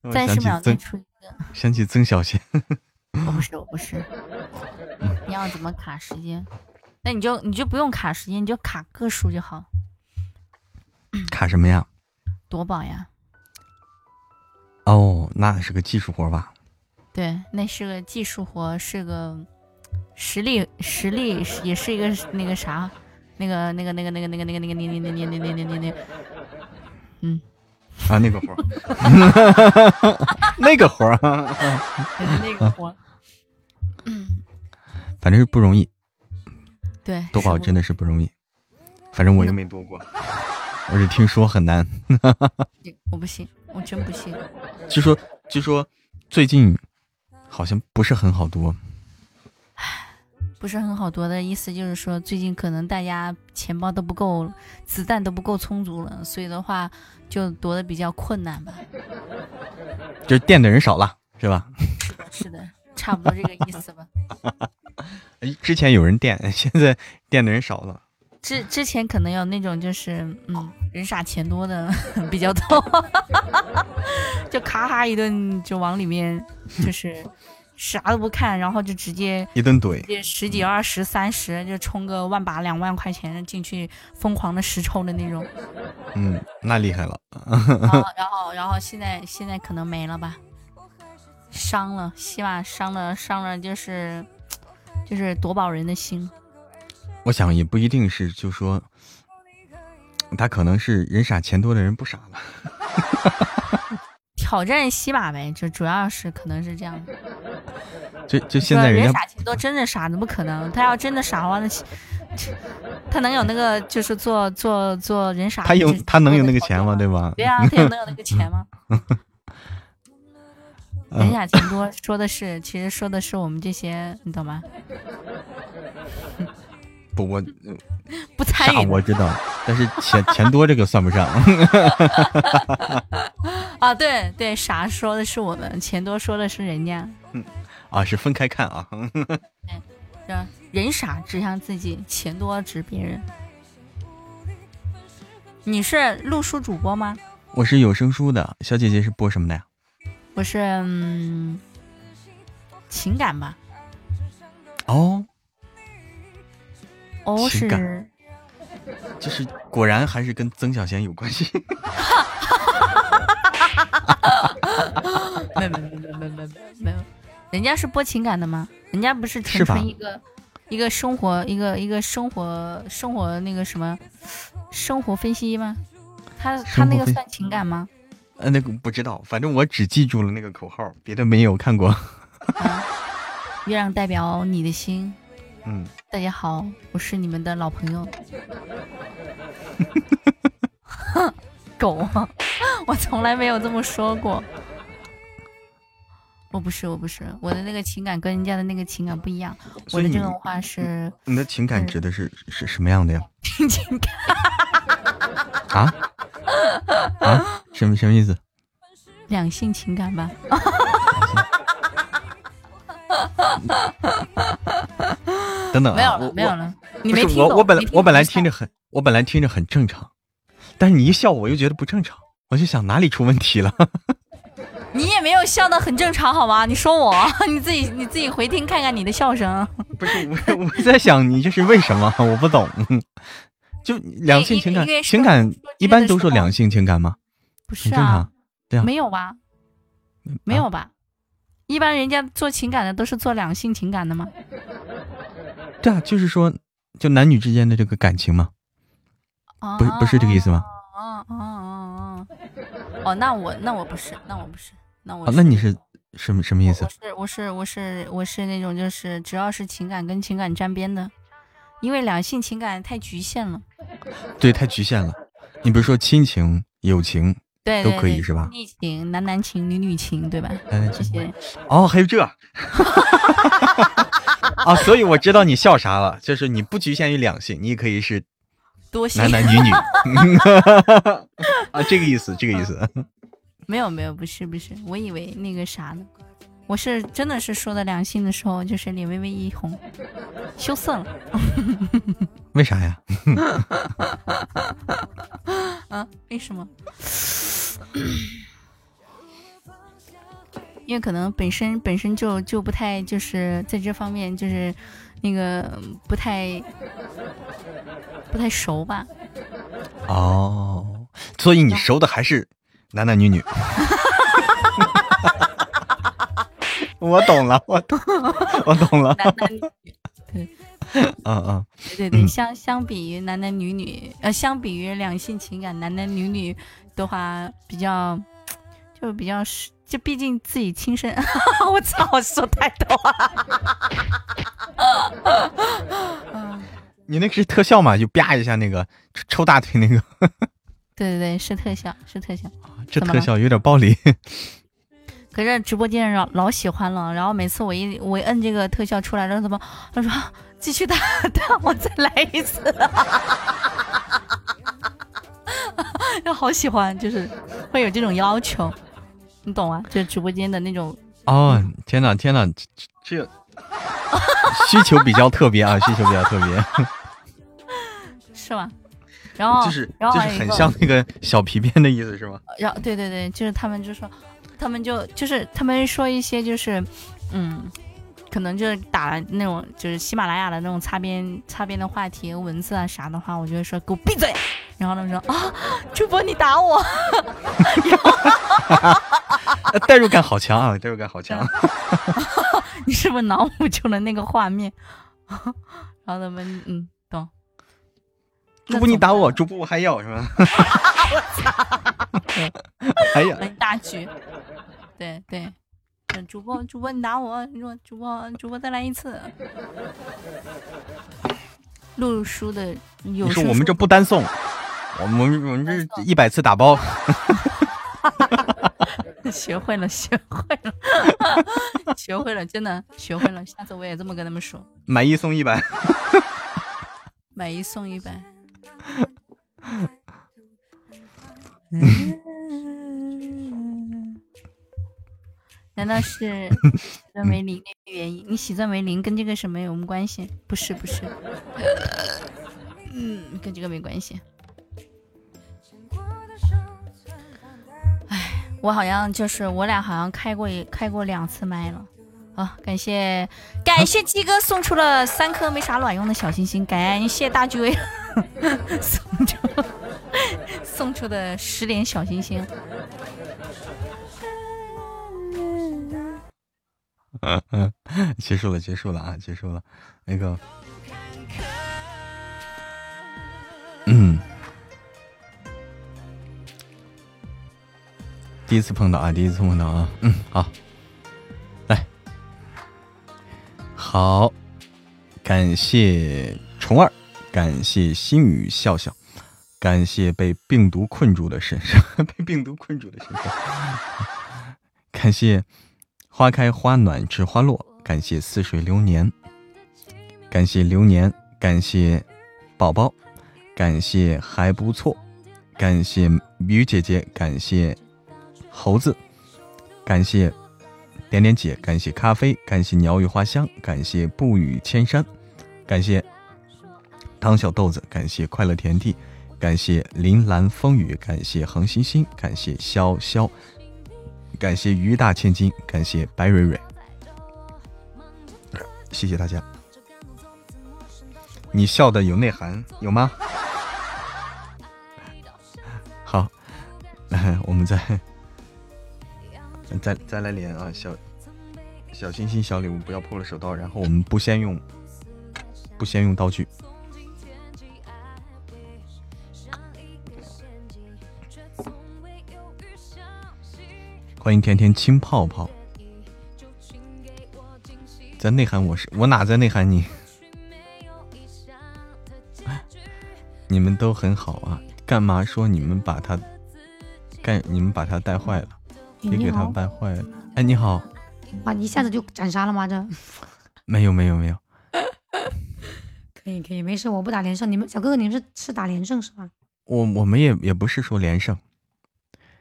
我 三十秒再出一个。想起曾小贤，我不是，我不是。你要怎么卡时间？那你就你就不用卡时间，你就卡个数就好。卡什么呀？夺宝呀，哦，那是个技术活吧？对，那是个技术活，是个实力，实力是也是一个那个啥，那个那个那个那个那个那个那个那个那个那个那个那个那个，嗯，啊，那个活儿，那个活儿那个活，嗯反正是不容易，对，夺宝真的是不容易。反正我又没夺过，我只听说很难。我我不信，我真不信。据说据说最近好像不是很好夺，不是很好夺的意思，就是说最近可能大家钱包都不够，子弹都不够充足了，所以的话就夺的比较困难吧。就是垫的人少了，是吧？是的，差不多这个意思吧。哎之前有人垫，现在垫的人少了。之之前可能有那种就是嗯人傻钱多的 比较多，就咔咔一顿就往里面就是啥都不看，然后就直接一顿怼十几二十三十就充个万把两万块钱进去疯狂的实抽的那种。嗯，那厉害了。然后，然后，然后现在现在可能没了吧，伤了，希望伤了伤了，就是就是夺宝人的心。我想也不一定是，就说他可能是人傻钱多的人不傻了。挑战西马呗，就主要是可能是这样。就就现在人傻钱多，真的傻怎么可能？他要真的傻的话，那他能有那个就是做做做人傻？他有他能有那个钱吗？对吧？吧？对啊，他有能有那个钱吗？人嗯傻钱多说的是，其实说的是我们这些，你懂吗？不，我不参与我知道，但是钱钱多这个算不上。啊，对对，傻说的是我们，钱多说的是人家。啊，是分开看啊。对人傻指向自己，钱多指别人。你是录书主播吗？我是有声书的，小姐姐是播什么的呀？我是嗯，情感吧。哦，哦，情感是就是果然还是跟曾小贤有关系。没有没有没有没有没有没有，人家是播情感的吗？人家不是纯纯一个一个生活一个一个生活生活那个什么生活分析吗？他他那个算情感吗？呃，那个不知道，反正我只记住了那个口号，别的没有看过。啊，月亮代表你的心，嗯，大家好，我是你们的老朋友。狗，我从来没有这么说过。我不是，我不是，我的那个情感跟人家的那个情感不一样。我的这种话是，你的情感指的是是什么样的呀？情感啊啊？什么什么意思？两性情感吧。等等，没有了，没有了。你没听我我本来我本来听着很，我本来听着很正常，但是你一笑，我又觉得不正常，我就想哪里出问题了。你也没有笑的很正常，好吗？你说我，你自己你自己回听看看你的笑声。不是我，我在想你这是为什么？我不懂。就两性情感，情感一般都说两性情感吗？不是啊，对啊，没有吧？没有吧？一般人家做情感的都是做两性情感的吗？对啊，就是说，就男女之间的这个感情嘛。不是不是这个意思吗？哦哦哦哦，哦，那我那我不是，那我不是。那我那你是什么什么意思？我是我是我是我是那种就是只要是情感跟情感沾边的，因为两性情感太局限了。对，太局限了。你比如说亲情、友情，对都可以是吧？异情、男男情、女女情，对吧？这些。哦，还有这。啊，所以我知道你笑啥了，就是你不局限于两性，你也可以是多男男女女。啊，这个意思，这个意思。没有没有，不是不是，我以为那个啥呢，我是真的是说的两性的时候，就是脸微微一红，羞涩了。为啥呀？啊？为什么？因为可能本身本身就就不太就是在这方面就是那个不太不太熟吧。哦，所以你熟的还是。男男女女，我懂了，我懂，我懂了。男男女女，对，嗯嗯，对对对，相相比于男男女女，呃，相比于两性情感，男男女女的话，比较就比较是，就毕竟自己亲身，我操，我说太多了。你那个是特效嘛？就啪一下那个抽大腿那个。对对对，是特效，是特效。这特效有点暴力，可是直播间老老喜欢了。然后每次我一我一摁这个特效出来了，怎么他说继续打打，我再来一次，就好喜欢，就是会有这种要求，你懂啊？就直播间的那种。哦，天哪天哪，这这需求比较特别啊，需求比较特别，是吗？然后就是就是很像那个小皮鞭的意思是吗？然后对对对，就是他们就说，他们就就是他们说一些就是，嗯，可能就是打那种就是喜马拉雅的那种擦边擦边的话题文字啊啥的话，我就会说给我闭嘴。然后他们说啊，主播你打我，代入感好强啊，代入感好强。你是不是脑补出了那个画面？然后他们嗯。懂主播你打我，主播我还要是吧？我操！哎呀，大局，对对，主播主播你打我，你说主播主播再来一次。录书的有说我们这不单送，我们我们这一百次打包。学会了，学会了，学会了，真的学会了。下次我也这么跟他们说，买一送一百，买一送一百。难道是喜钻为零的原因？你喜钻为零跟这个什么有什么关系？不是不是，嗯，跟这个没关系。我好像就是我俩好像开过一开过两次麦了。好，感谢感谢鸡哥送出了三颗没啥卵用的小心心，感谢大巨威 送出送出的十点小心心。嗯嗯，结束了，结束了啊，结束了。那个，嗯，第一次碰到啊，第一次碰到啊，嗯，好。来。好，感谢虫儿，感谢心语笑笑，感谢被病毒困住的身上，被病毒困住的身上，感谢花开花暖知花落，感谢似水流年，感谢流年，感谢宝宝，感谢还不错，感谢鱼姐姐，感谢猴子，感谢。点点姐，感谢咖啡，感谢鸟语花香，感谢不语千山，感谢汤小豆子，感谢快乐田地，感谢铃兰风雨，感谢恒星星，感谢潇潇，感谢鱼大千金，感谢白蕊蕊，谢谢大家。你笑的有内涵，有吗？好，来，我们再。再再来连啊，小小心心小礼物，不要破了手刀。然后我们不先用，不先用道具。欢迎甜甜青泡泡，在内涵我是我哪在内涵你？你们都很好啊，干嘛说你们把他干？你们把他带坏了？别给他掰坏了。哎，你好！哇，一下子就斩杀了吗？这没有没有没有。可以可以，没事，我不打连胜。你们小哥哥，你们是是打连胜是吧？我我们也也不是说连胜，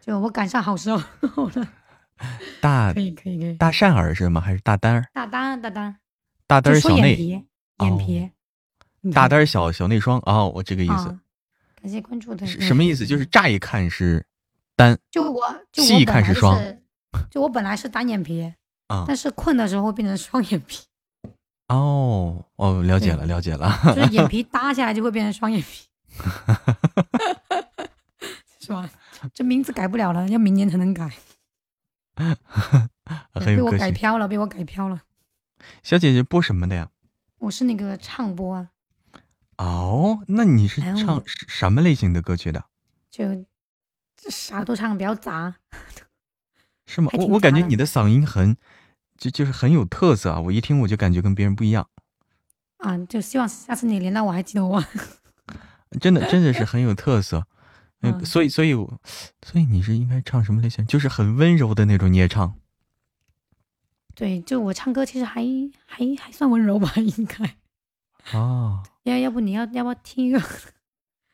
就我赶上好时候 了。大可以可以可以。大善儿是吗？还是大丹儿？大丹大丹。大丹小内。眼皮。大丹小小内双哦，我这个意思。感谢关注的。什么意思？就是乍一看是。单就我，细一看是双，就我本来是单眼皮啊，但是困的时候会变成双眼皮。哦哦，了解了了解了，就是眼皮 搭下来就会变成双眼皮，是吧？这名字改不了了，要明年才能改。被我改飘了，被我改飘了。小姐姐播什么的呀？我是那个唱播啊。哦，那你是唱什么类型的歌曲的？就。啥都唱，比较杂，是吗？我我感觉你的嗓音很，就就是很有特色啊！我一听我就感觉跟别人不一样。啊，就希望下次你连到我还记得我。真的真的是很有特色，嗯，所以所以所以你是应该唱什么类型？就是很温柔的那种，你也唱。对，就我唱歌其实还还还算温柔吧，应该。哦。要要不你要要不要听一个？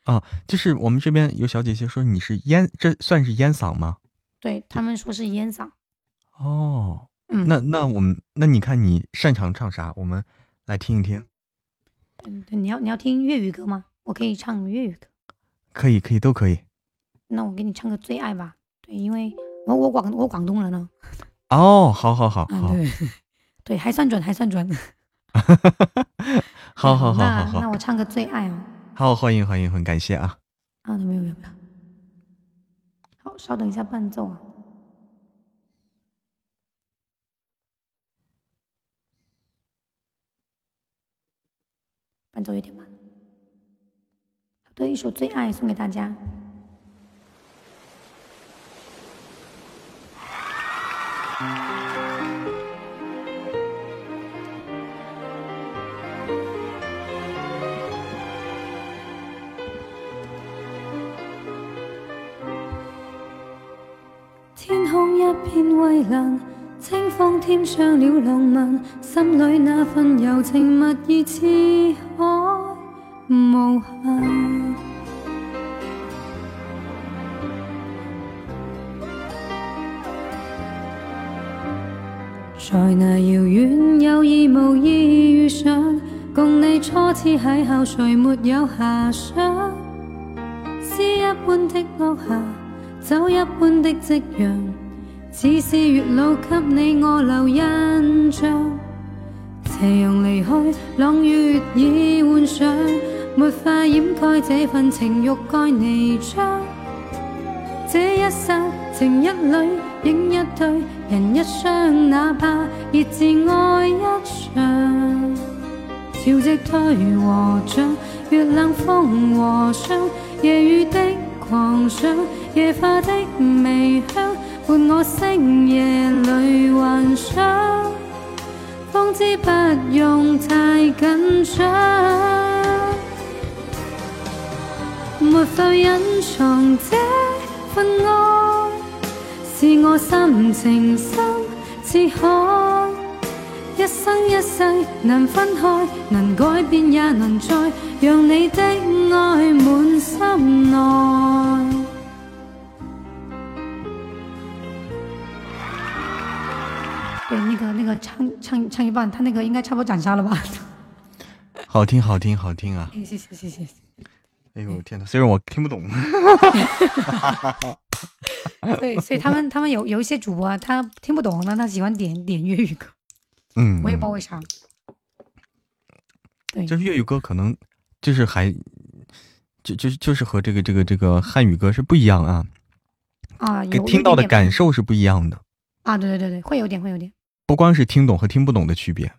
啊，就是我们这边有小姐姐说你是烟，这算是烟嗓吗？对他们说是烟嗓。哦，嗯，那那我们那你看你擅长唱啥？我们来听一听。嗯，你要你要听粤语歌吗？我可以唱粤语歌。可以可以都可以。那我给你唱个最爱吧。对，因为我我广我广东人呢。哦，好好好好。对对，还算准还算准。好好好好好。那我唱个最爱啊。好，欢迎欢迎，很感谢啊！啊，没有没有没有。好，稍等一下伴奏啊，伴奏有点慢。好的，一首《最爱》送给大家。一片蔚蓝，清风添上了浪漫，心里那份柔情蜜意似海无限。在那遥远有意无意遇上，共你初次邂逅，谁没有遐想？诗一般的落霞。酒一般的夕阳，似是月老给你我留印象。斜阳离去，朗月已换上，没法掩盖这份情欲盖弥彰。这一刹情一缕，影一对，人一双，哪怕热炽爱一场。潮汐退和涨，月冷风和霜，夜雨的狂想。夜花的微香，伴我星夜里幻想。方知不用太紧张。没法隐藏这份爱，是我心情深似海。一生一世难分开，能改变也能再让你的爱满心内。对，那个那个唱唱唱一半，他那个应该差不多斩杀了吧？好听，好听，好听啊！谢谢谢谢谢谢。哎呦天呐，虽然我听不懂，对，所以他们他们有有一些主播啊他听不懂，但他喜欢点点粤语歌，嗯，我也不知道为啥。对，就是粤语歌可能就是还就就就是和这个这个这个汉语歌是不一样啊，啊，给有听到的感受受是不一样的，啊，对对对对，会有点会有点。不光是听懂和听不懂的区别。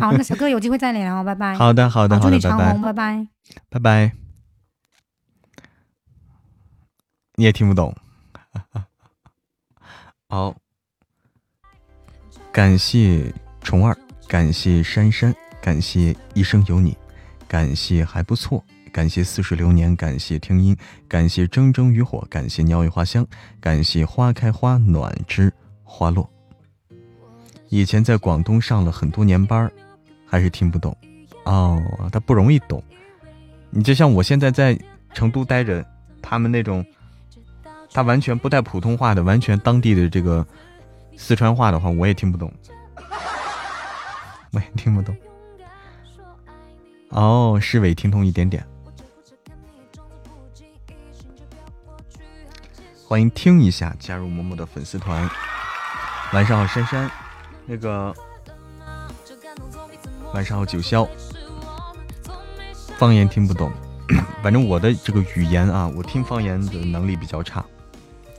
好，那小哥有机会再聊，拜拜。好的，好的，好，好的，祝你长拜，拜，拜拜。拜拜。你也听不懂，好，感谢虫儿，感谢珊珊，感谢一生有你，感谢还不错，感谢似水流年，感谢听音，感谢铮铮渔火，感谢鸟语花香，感谢花开花暖之花落。以前在广东上了很多年班儿，还是听不懂哦，他不容易懂。你就像我现在在成都待着，他们那种，他完全不带普通话的，完全当地的这个四川话的话，我也听不懂，我也听不懂。哦，市委听懂一点点。欢迎听一下，加入默默的粉丝团。晚上好，珊珊。那个，晚上好，九霄。方言听不懂，反正我的这个语言啊，我听方言的能力比较差。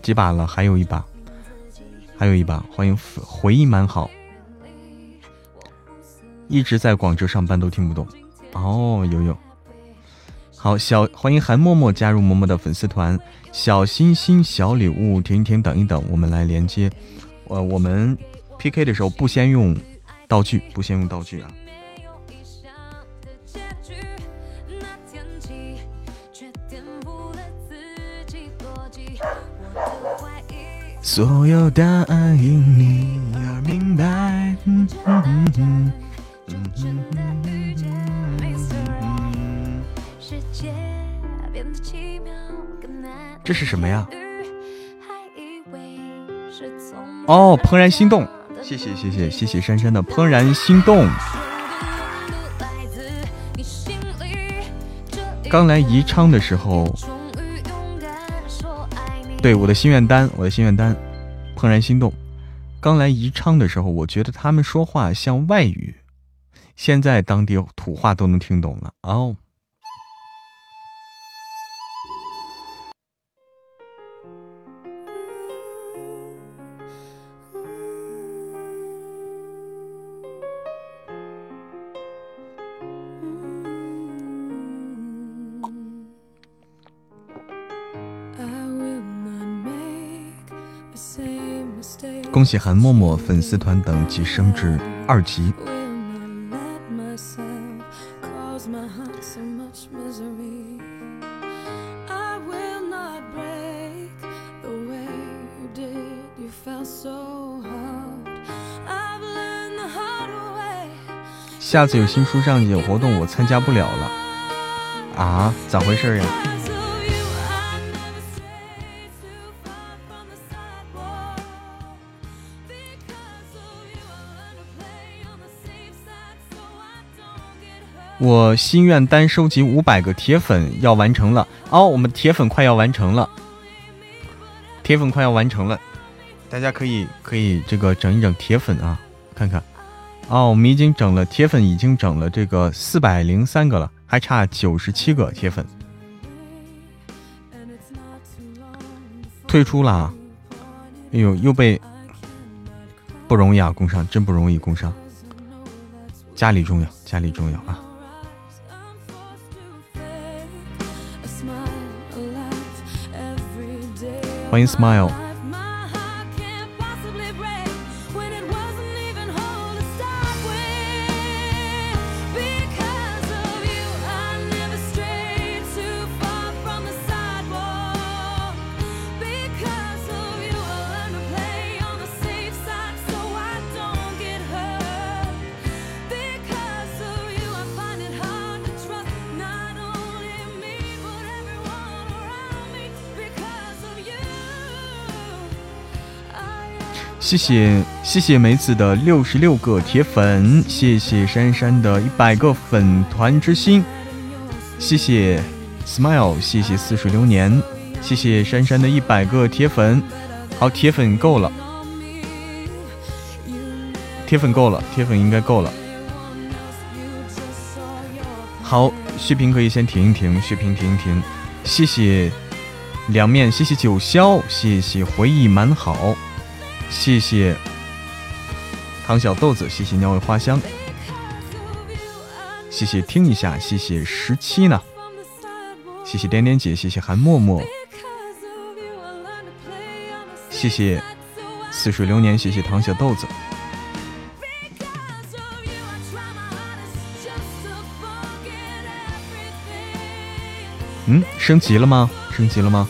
几把了？还有一把，还有一把。欢迎回忆蛮好，一直在广州上班都听不懂。哦，有有。好，小欢迎韩默默加入默默的粉丝团，小心心、小礼物，停一停，等一等，我们来连接。呃，我们 PK 的时候不先用道具，不先用道具啊。所有答案因你而明白。这是什么呀？哦，怦然心动，谢谢谢谢谢谢珊珊的怦然心动。刚来宜昌的时候，对我的心愿单，我的心愿单，怦然心动。刚来宜昌的时候，我觉得他们说话像外语，现在当地土话都能听懂了哦。恭喜韩默默粉丝团等级升至二级。下次有新书上有活动，我参加不了了。啊？咋回事呀？我心愿单收集五百个铁粉要完成了。哦，我们铁粉快要完成了，铁粉快要完成了，大家可以可以这个整一整铁粉啊，看看。哦，我们已经整了铁粉，已经整了这个四百零三个了，还差九十七个铁粉，退出了，哎呦，又被不容易啊，工伤真不容易，工伤家里重要，家里重要啊。欢迎 Smile。谢谢谢谢梅子的六十六个铁粉，谢谢珊珊的一百个粉团之心，谢谢 Smile，谢谢似水流年，谢谢珊珊的一百个铁粉。好，铁粉够了，铁粉够了，铁粉应该够了。好，血瓶可以先停一停，血瓶停一停。谢谢凉面，谢谢九霄，谢谢回忆蛮好。谢谢唐小豆子，谢谢鸟尾花香，谢谢听一下，谢谢十七呢，谢谢点点姐，谢谢韩默默，谢谢似水流年，谢谢唐小豆子。嗯，升级了吗？升级了吗？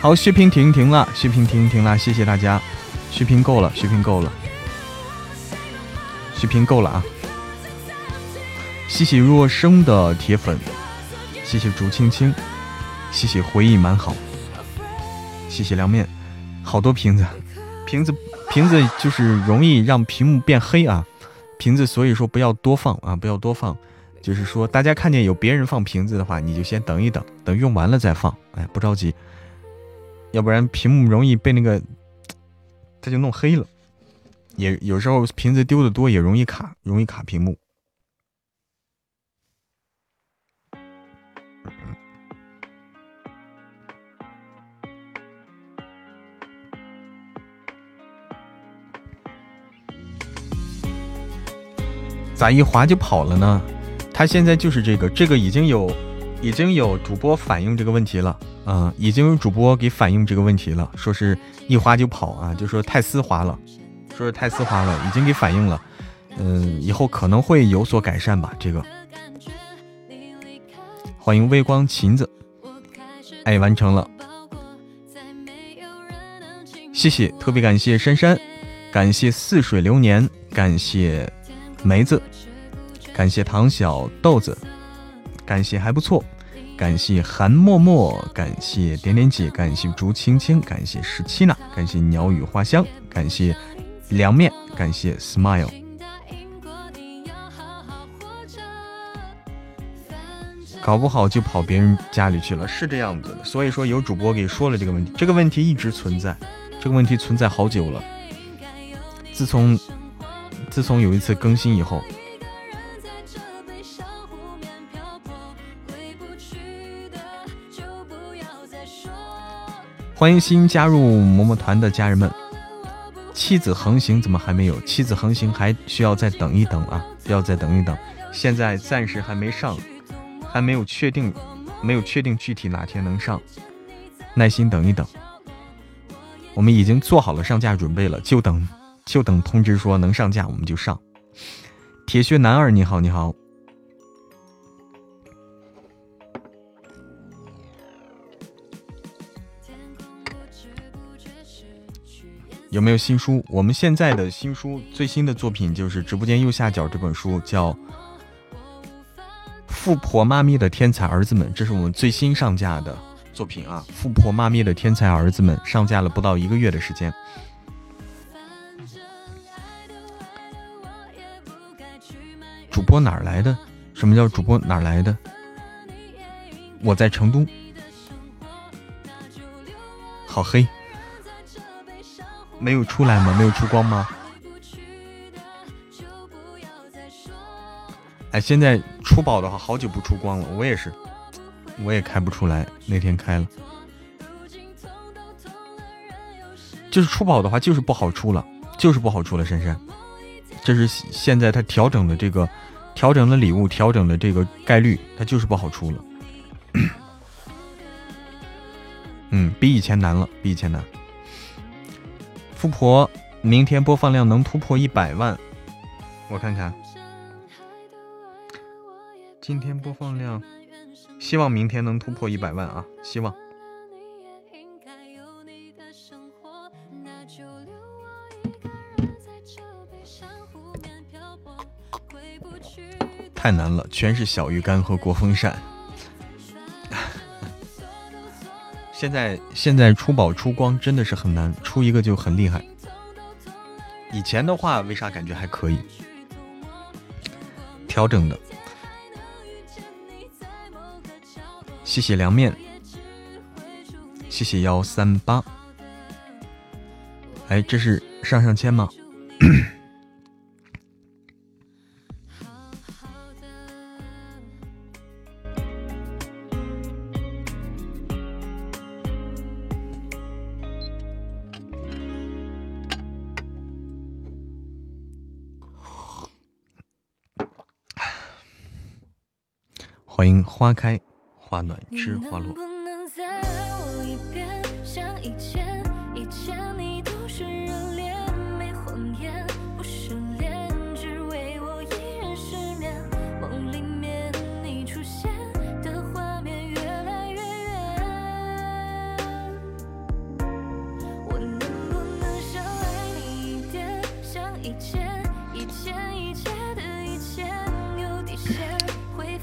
好，血瓶停停了，血瓶停停了，谢谢大家，血瓶够了，血瓶够了，血瓶够了啊！谢谢若生的铁粉，谢谢竹青青，谢谢回忆蛮好，谢谢凉面，好多瓶子，瓶子瓶子就是容易让屏幕变黑啊，瓶子所以说不要多放啊，不要多放，就是说大家看见有别人放瓶子的话，你就先等一等，等用完了再放，哎，不着急。要不然屏幕容易被那个，它就弄黑了。也有时候瓶子丢的多，也容易卡，容易卡屏幕。咋一滑就跑了呢？他现在就是这个，这个已经有，已经有主播反映这个问题了。嗯，已经有主播给反映这个问题了，说是一滑就跑啊，就说太丝滑了，说是太丝滑了，已经给反映了。嗯，以后可能会有所改善吧。这个，欢迎微光琴子，哎，完成了，谢谢，特别感谢珊珊，感谢似水流年，感谢梅子，感谢唐小豆子，感谢还不错。感谢韩默默，感谢点点姐，感谢竹青青，感谢十七呢，感谢鸟语花香，感谢凉面，感谢 smile。搞不好就跑别人家里去了，是这样子的。所以说有主播给说了这个问题，这个问题一直存在，这个问题存在好久了。自从自从有一次更新以后。欢迎新加入嬷嬷团的家人们。妻子横行怎么还没有？妻子横行还需要再等一等啊，要再等一等。现在暂时还没上，还没有确定，没有确定具体哪天能上，耐心等一等。我们已经做好了上架准备了，就等就等通知说能上架，我们就上。铁血男儿，你好，你好。有没有新书？我们现在的新书最新的作品就是直播间右下角这本书，叫《富婆妈咪的天才儿子们》，这是我们最新上架的作品啊！富婆妈咪的天才儿子们上架了不到一个月的时间。主播哪儿来的？什么叫主播哪儿来的？我在成都，好黑。没有出来吗？没有出光吗？哎，现在出宝的话，好久不出光了。我也是，我也开不出来。那天开了，就是出宝的话，就是不好出了，就是不好出了。珊珊，这是现在他调整的这个，调整了礼物，调整了这个概率，它就是不好出了。嗯，比以前难了，比以前难。富婆，明天播放量能突破一百万，我看看。今天播放量，希望明天能突破一百万啊！希望。太难了，全是小鱼干和国风扇。现在现在出宝出光真的是很难，出一个就很厉害。以前的话，为啥感觉还可以？调整的。谢谢凉面，谢谢幺三八。哎，这是上上签吗？欢迎花开花暖知花落。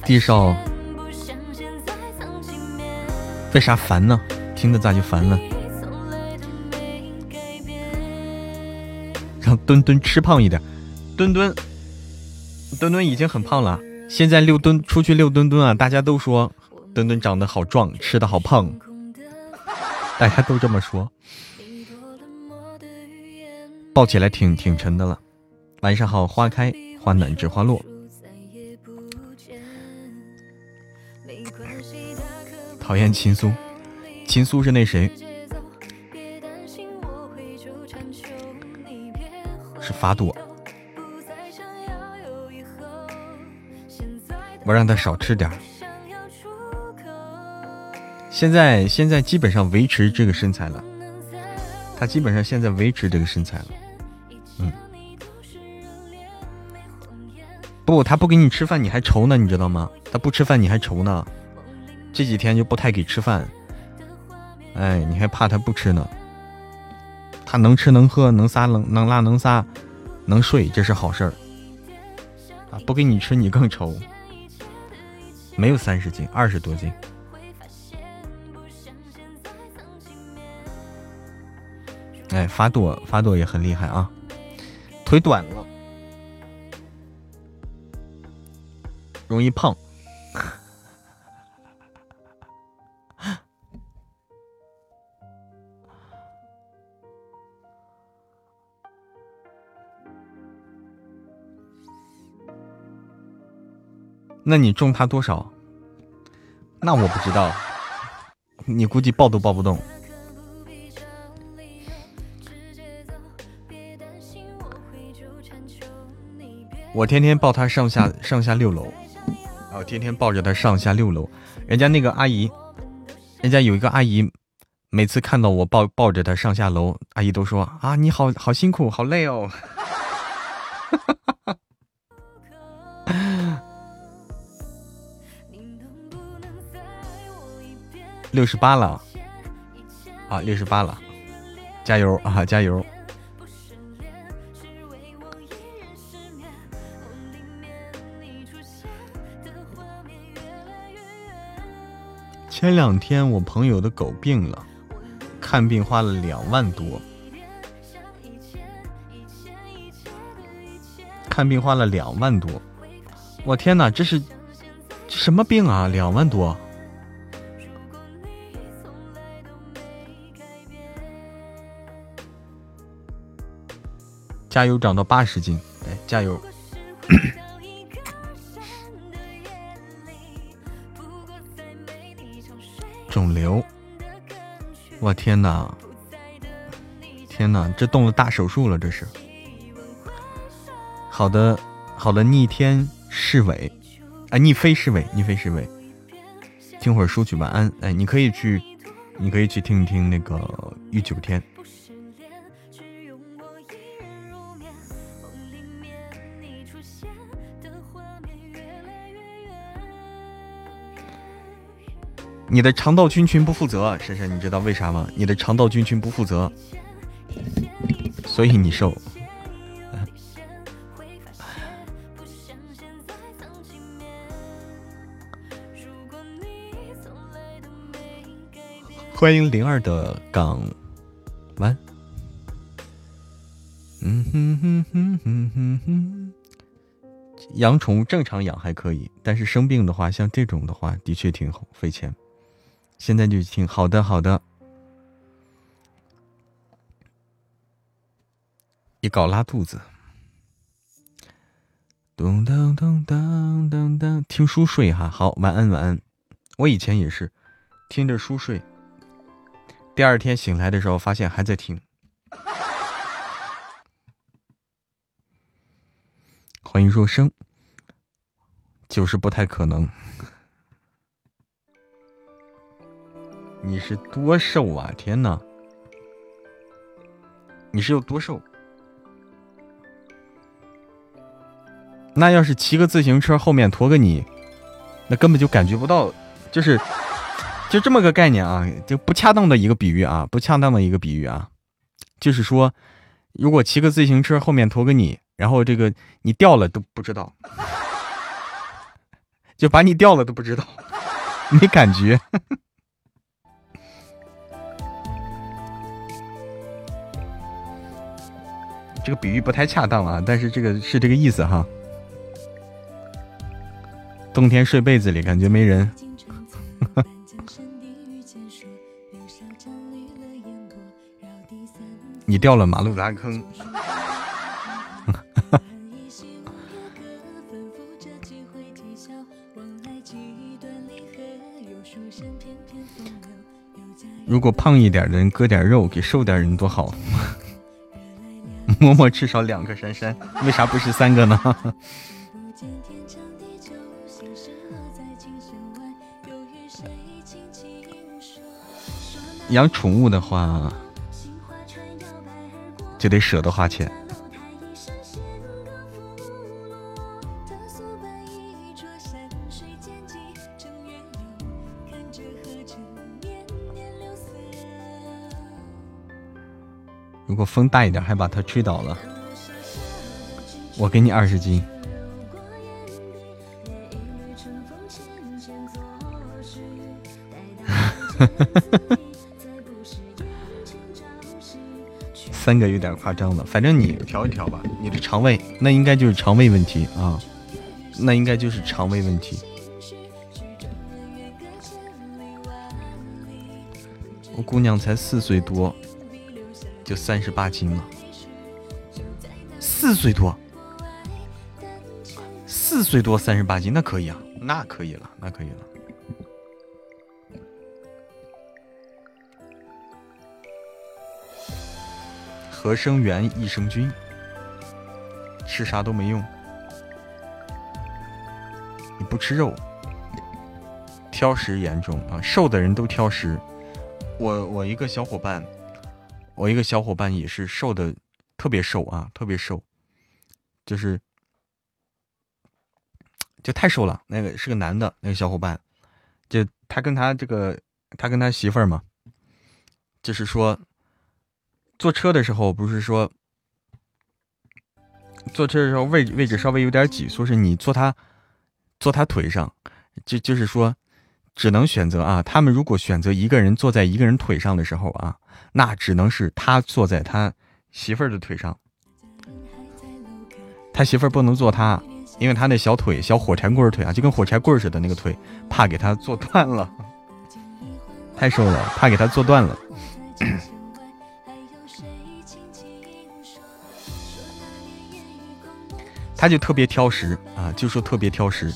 地少，为啥烦呢？听着咋就烦了？让墩墩吃胖一点。墩墩，墩墩已经很胖了。现在遛墩出去遛墩墩啊，大家都说墩墩长得好壮，吃的好胖，大家都这么说。抱起来挺挺沉的了。晚上好，花开花暖知花落。讨厌秦苏，秦苏是那谁？是法朵。我让他少吃点现在现在基本上维持这个身材了，他基本上现在维持这个身材了。嗯，不，他不给你吃饭，你还愁呢，你知道吗？他不吃饭，你还愁呢。这几天就不太给吃饭，哎，你还怕他不吃呢？他能吃能喝能撒能能拉能撒能睡，这是好事儿啊！不给你吃你更愁。没有三十斤，二十多斤。哎，发朵发朵也很厉害啊，腿短了，容易胖。那你中他多少？那我不知道，你估计抱都抱不动。我天天抱他上下上下六楼，哦，天天抱着他上下六楼。人家那个阿姨，人家有一个阿姨，每次看到我抱抱着他上下楼，阿姨都说啊，你好好辛苦，好累哦。六十八了，啊，六十八了，加油啊，加油！前两天我朋友的狗病了，看病花了两万多，看病花了两万多，我天哪，这是什么病啊？两万多！加油，长到八十斤！哎，加油！肿瘤，我天哪！天哪，这动了大手术了，这是。好的，好的，逆天侍卫，哎，逆飞侍卫，逆飞侍卫，听会儿书曲，晚安。哎，你可以去，你可以去听一听那个御九天。你的肠道菌群不负责，珊珊，你知道为啥吗？你的肠道菌群不负责，所以你瘦。欢迎灵儿的港湾。嗯哼哼哼哼哼哼。养宠物正常养还可以，但是生病的话，像这种的话，的确挺好，费钱。现在就听好的，好的。一搞拉肚子。咚当咚当当当，听书睡哈，好，晚安晚安。我以前也是听着书睡，第二天醒来的时候发现还在听。欢迎若生，就是不太可能。你是多瘦啊！天哪，你是有多瘦？那要是骑个自行车后面驮个你，那根本就感觉不到，就是就这么个概念啊，就不恰当的一个比喻啊，不恰当的一个比喻啊，就是说，如果骑个自行车后面驮个你，然后这个你掉了都不知道，就把你掉了都不知道，没感觉，这个比喻不太恰当啊，但是这个是这个意思哈。冬天睡被子里感觉没人，你掉了马路大坑。如果胖一点的人割点肉给瘦点人多好。默默至少两个珊珊，为啥不是三个呢？养宠物的话，就得舍得花钱。如果风大一点，还把它吹倒了，我给你二十斤。三个有点夸张了，反正你调一调吧。你的肠胃那应该就是肠胃问题啊，那应该就是肠胃问题。我姑娘才四岁多，就三十八斤了。四岁多，四岁多三十八斤，那可以啊，那可以了，那可以了。合生元，益生菌，吃啥都没用。你不吃肉，挑食严重啊！瘦的人都挑食。我我一个小伙伴，我一个小伙伴也是瘦的，特别瘦啊，特别瘦，就是就太瘦了。那个是个男的，那个小伙伴，就他跟他这个，他跟他媳妇儿嘛，就是说。坐车的时候不是说，坐车的时候位位置稍微有点挤，说是你坐他坐他腿上，就就是说只能选择啊。他们如果选择一个人坐在一个人腿上的时候啊，那只能是他坐在他媳妇儿的腿上，他媳妇儿不能坐他，因为他那小腿小火柴棍腿啊，就跟火柴棍似的那个腿，怕给他坐断了，太瘦了，怕给他坐断了。他就特别挑食啊，就说特别挑食，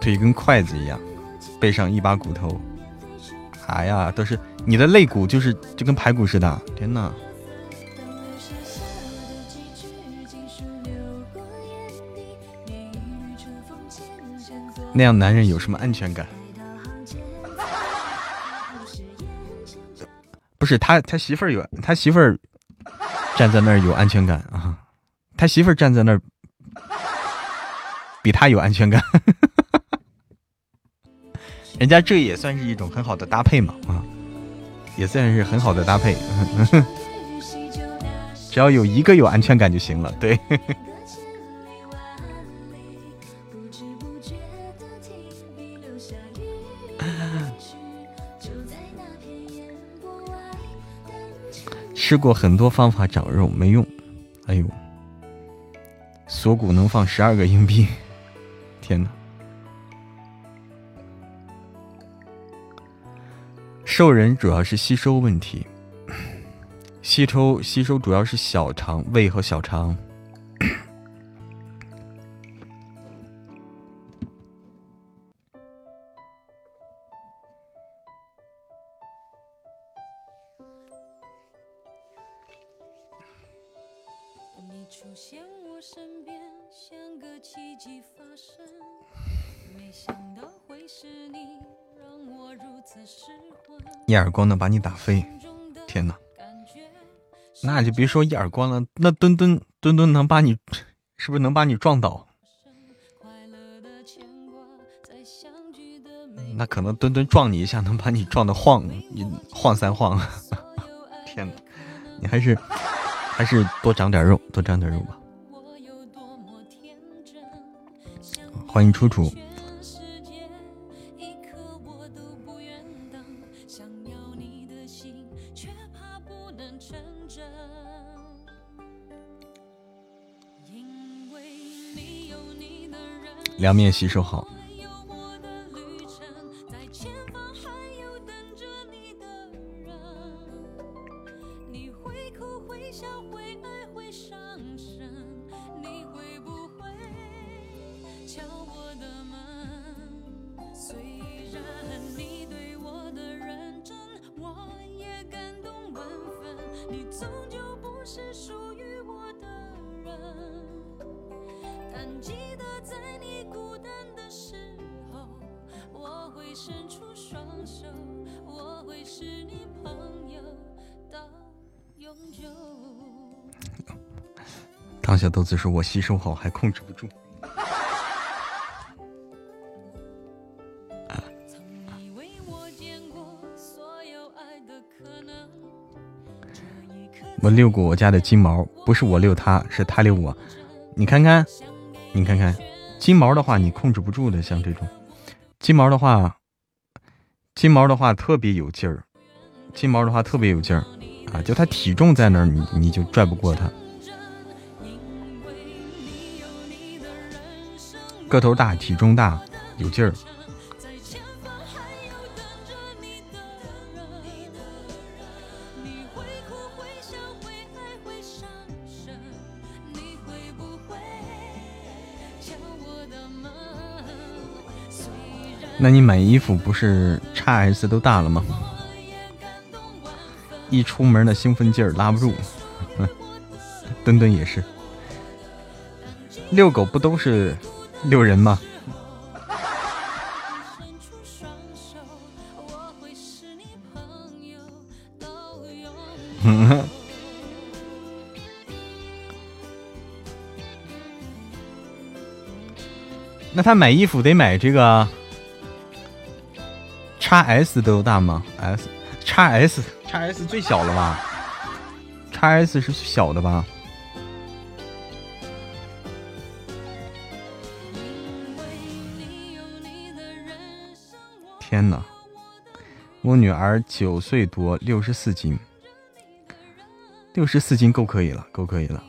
腿跟筷子一样，背上一把骨头，哎呀，都是你的肋骨，就是就跟排骨似的，天哪！那样男人有什么安全感？不是他，他媳妇儿有，他媳妇儿。站在那儿有安全感啊，他媳妇儿站在那儿比他有安全感，人家这也算是一种很好的搭配嘛啊，也算是很好的搭配。只要有一个有安全感就行了。对，吃过很多方法长肉没用，哎呦，锁骨能放十二个硬币，天哪！瘦人主要是吸收问题，吸收吸收主要是小肠、胃和小肠。一耳光能把你打飞，天哪！那就别说一耳光了，那墩墩墩墩能把你，是不是能把你撞倒？那可能墩墩撞你一下，能把你撞的晃，你晃三晃。天哪！你还是还是多长点肉，多长点肉吧。欢迎楚楚。凉面吸收好。吸收好，还控制不住。”我遛过我家的金毛，不是我遛它，是它遛我。你看看，你看看，金毛的话你控制不住的，像这种金毛的话，金毛的话特别有劲儿，金毛的话特别有劲儿啊！就它体重在那儿，你你就拽不过它。个头大，体重大，有劲儿。那你买衣服不是 x S 都大了吗？一出门的兴奋劲儿拉不住。墩墩也是，遛狗不都是？遛人吗？那他买衣服得买这个叉 S 都大吗？S 叉 S 叉 S 最小了吧？叉 S 是小的吧？天哪！我女儿九岁多，六十四斤，六十四斤够可以了，够可以了。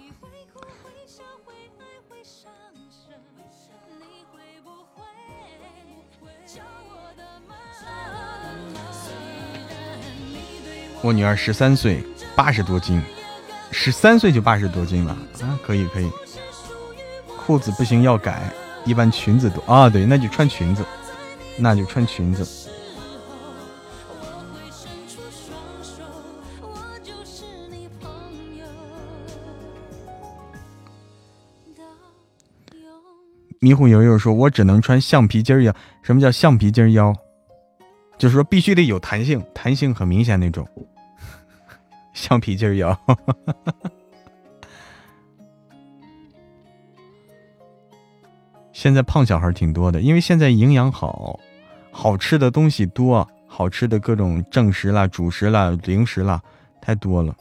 我女儿十三岁，八十多斤，十三岁就八十多斤了啊！可以可以，裤子不行要改，一般裙子多啊。对，那就穿裙子。那就穿裙子。迷糊悠悠说：“我只能穿橡皮筋腰。什么叫橡皮筋腰？就是说必须得有弹性，弹性很明显那种。橡皮筋腰。现在胖小孩挺多的，因为现在营养好。”好吃的东西多，好吃的各种正食啦、主食啦、零食啦，太多了。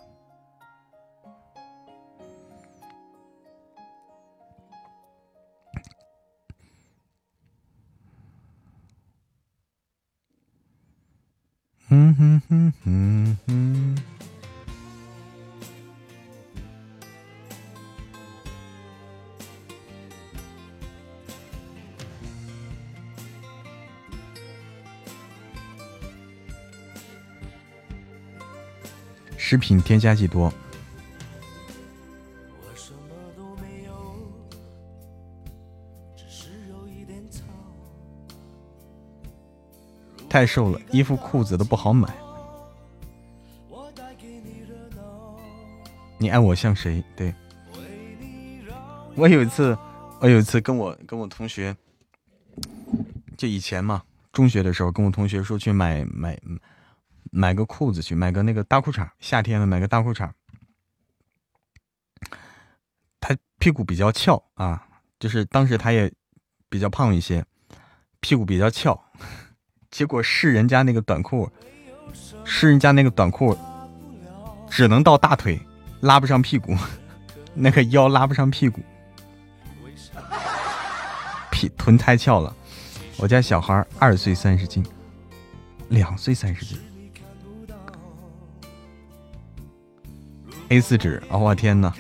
嗯哼哼哼哼。食品添加剂多。太瘦了，衣服裤子都不好买。你爱我像谁？对，我有一次，我有一次跟我跟我同学，就以前嘛，中学的时候跟我同学说去买买买个裤子去，买个那个大裤衩，夏天了买个大裤衩。他屁股比较翘啊，就是当时他也比较胖一些，屁股比较翘。结果试人家那个短裤，试人家那个短裤，只能到大腿，拉不上屁股，那个腰拉不上屁股，屁臀太翘了。我家小孩二岁三十斤，两岁三十斤，A 四纸啊！我天呐！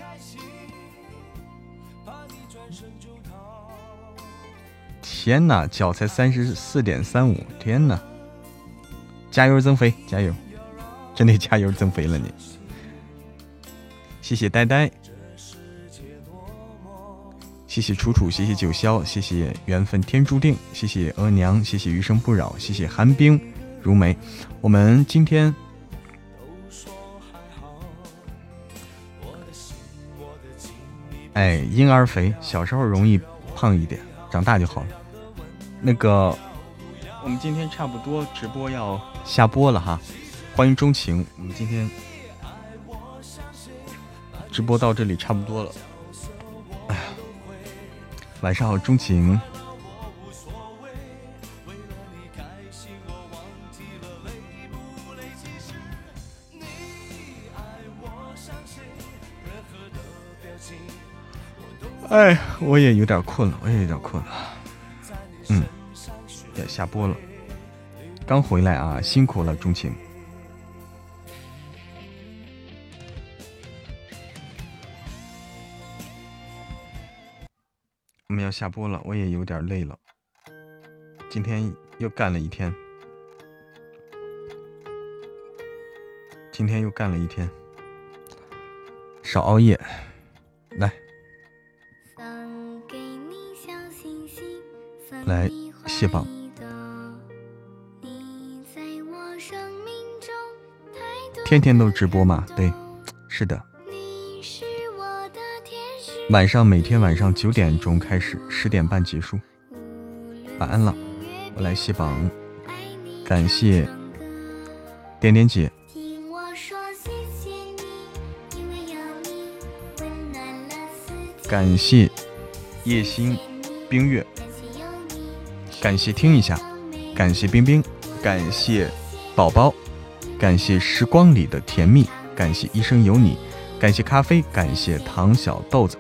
天呐，脚才三十四点三五！天呐，加油增肥，加油，真得加油增肥了你！谢谢呆呆，谢谢楚楚，谢谢九霄，谢谢缘分天注定，谢谢额娘，谢谢余生不扰，谢谢寒冰如梅。我们今天，哎，婴儿肥，小时候容易胖一点，长大就好了。那个，我们今天差不多直播要下播了哈，欢迎钟情。我们今天直播到这里差不多了。哎呀，晚上好，钟情。哎，我也有点困了，我也有点困了。嗯。要下播了，刚回来啊，辛苦了，钟情。我们要下播了，我也有点累了，今天又干了一天，今天又干了一天，少熬夜，来，来卸榜。天天都直播嘛？对，是的。晚上每天晚上九点钟开始，十点半结束。晚安了，我来卸榜。感谢点点姐，感谢夜星冰月，感谢听一下，感谢冰冰，感谢宝宝。感谢时光里的甜蜜，感谢一生有你，感谢咖啡，感谢糖小豆子，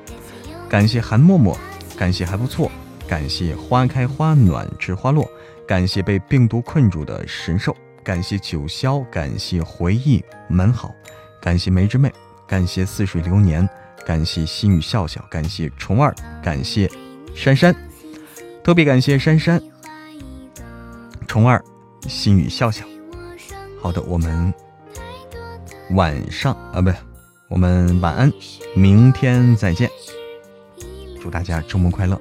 感谢韩默默，感谢还不错，感谢花开花暖知花落，感谢被病毒困住的神兽，感谢九霄，感谢回忆门好，感谢梅之妹，感谢似水流年，感谢心语笑笑，感谢虫儿，感谢珊珊，特别感谢珊珊、虫儿、心语笑笑。好的，我们晚上啊，不，我们晚安，明天再见，祝大家周末快乐。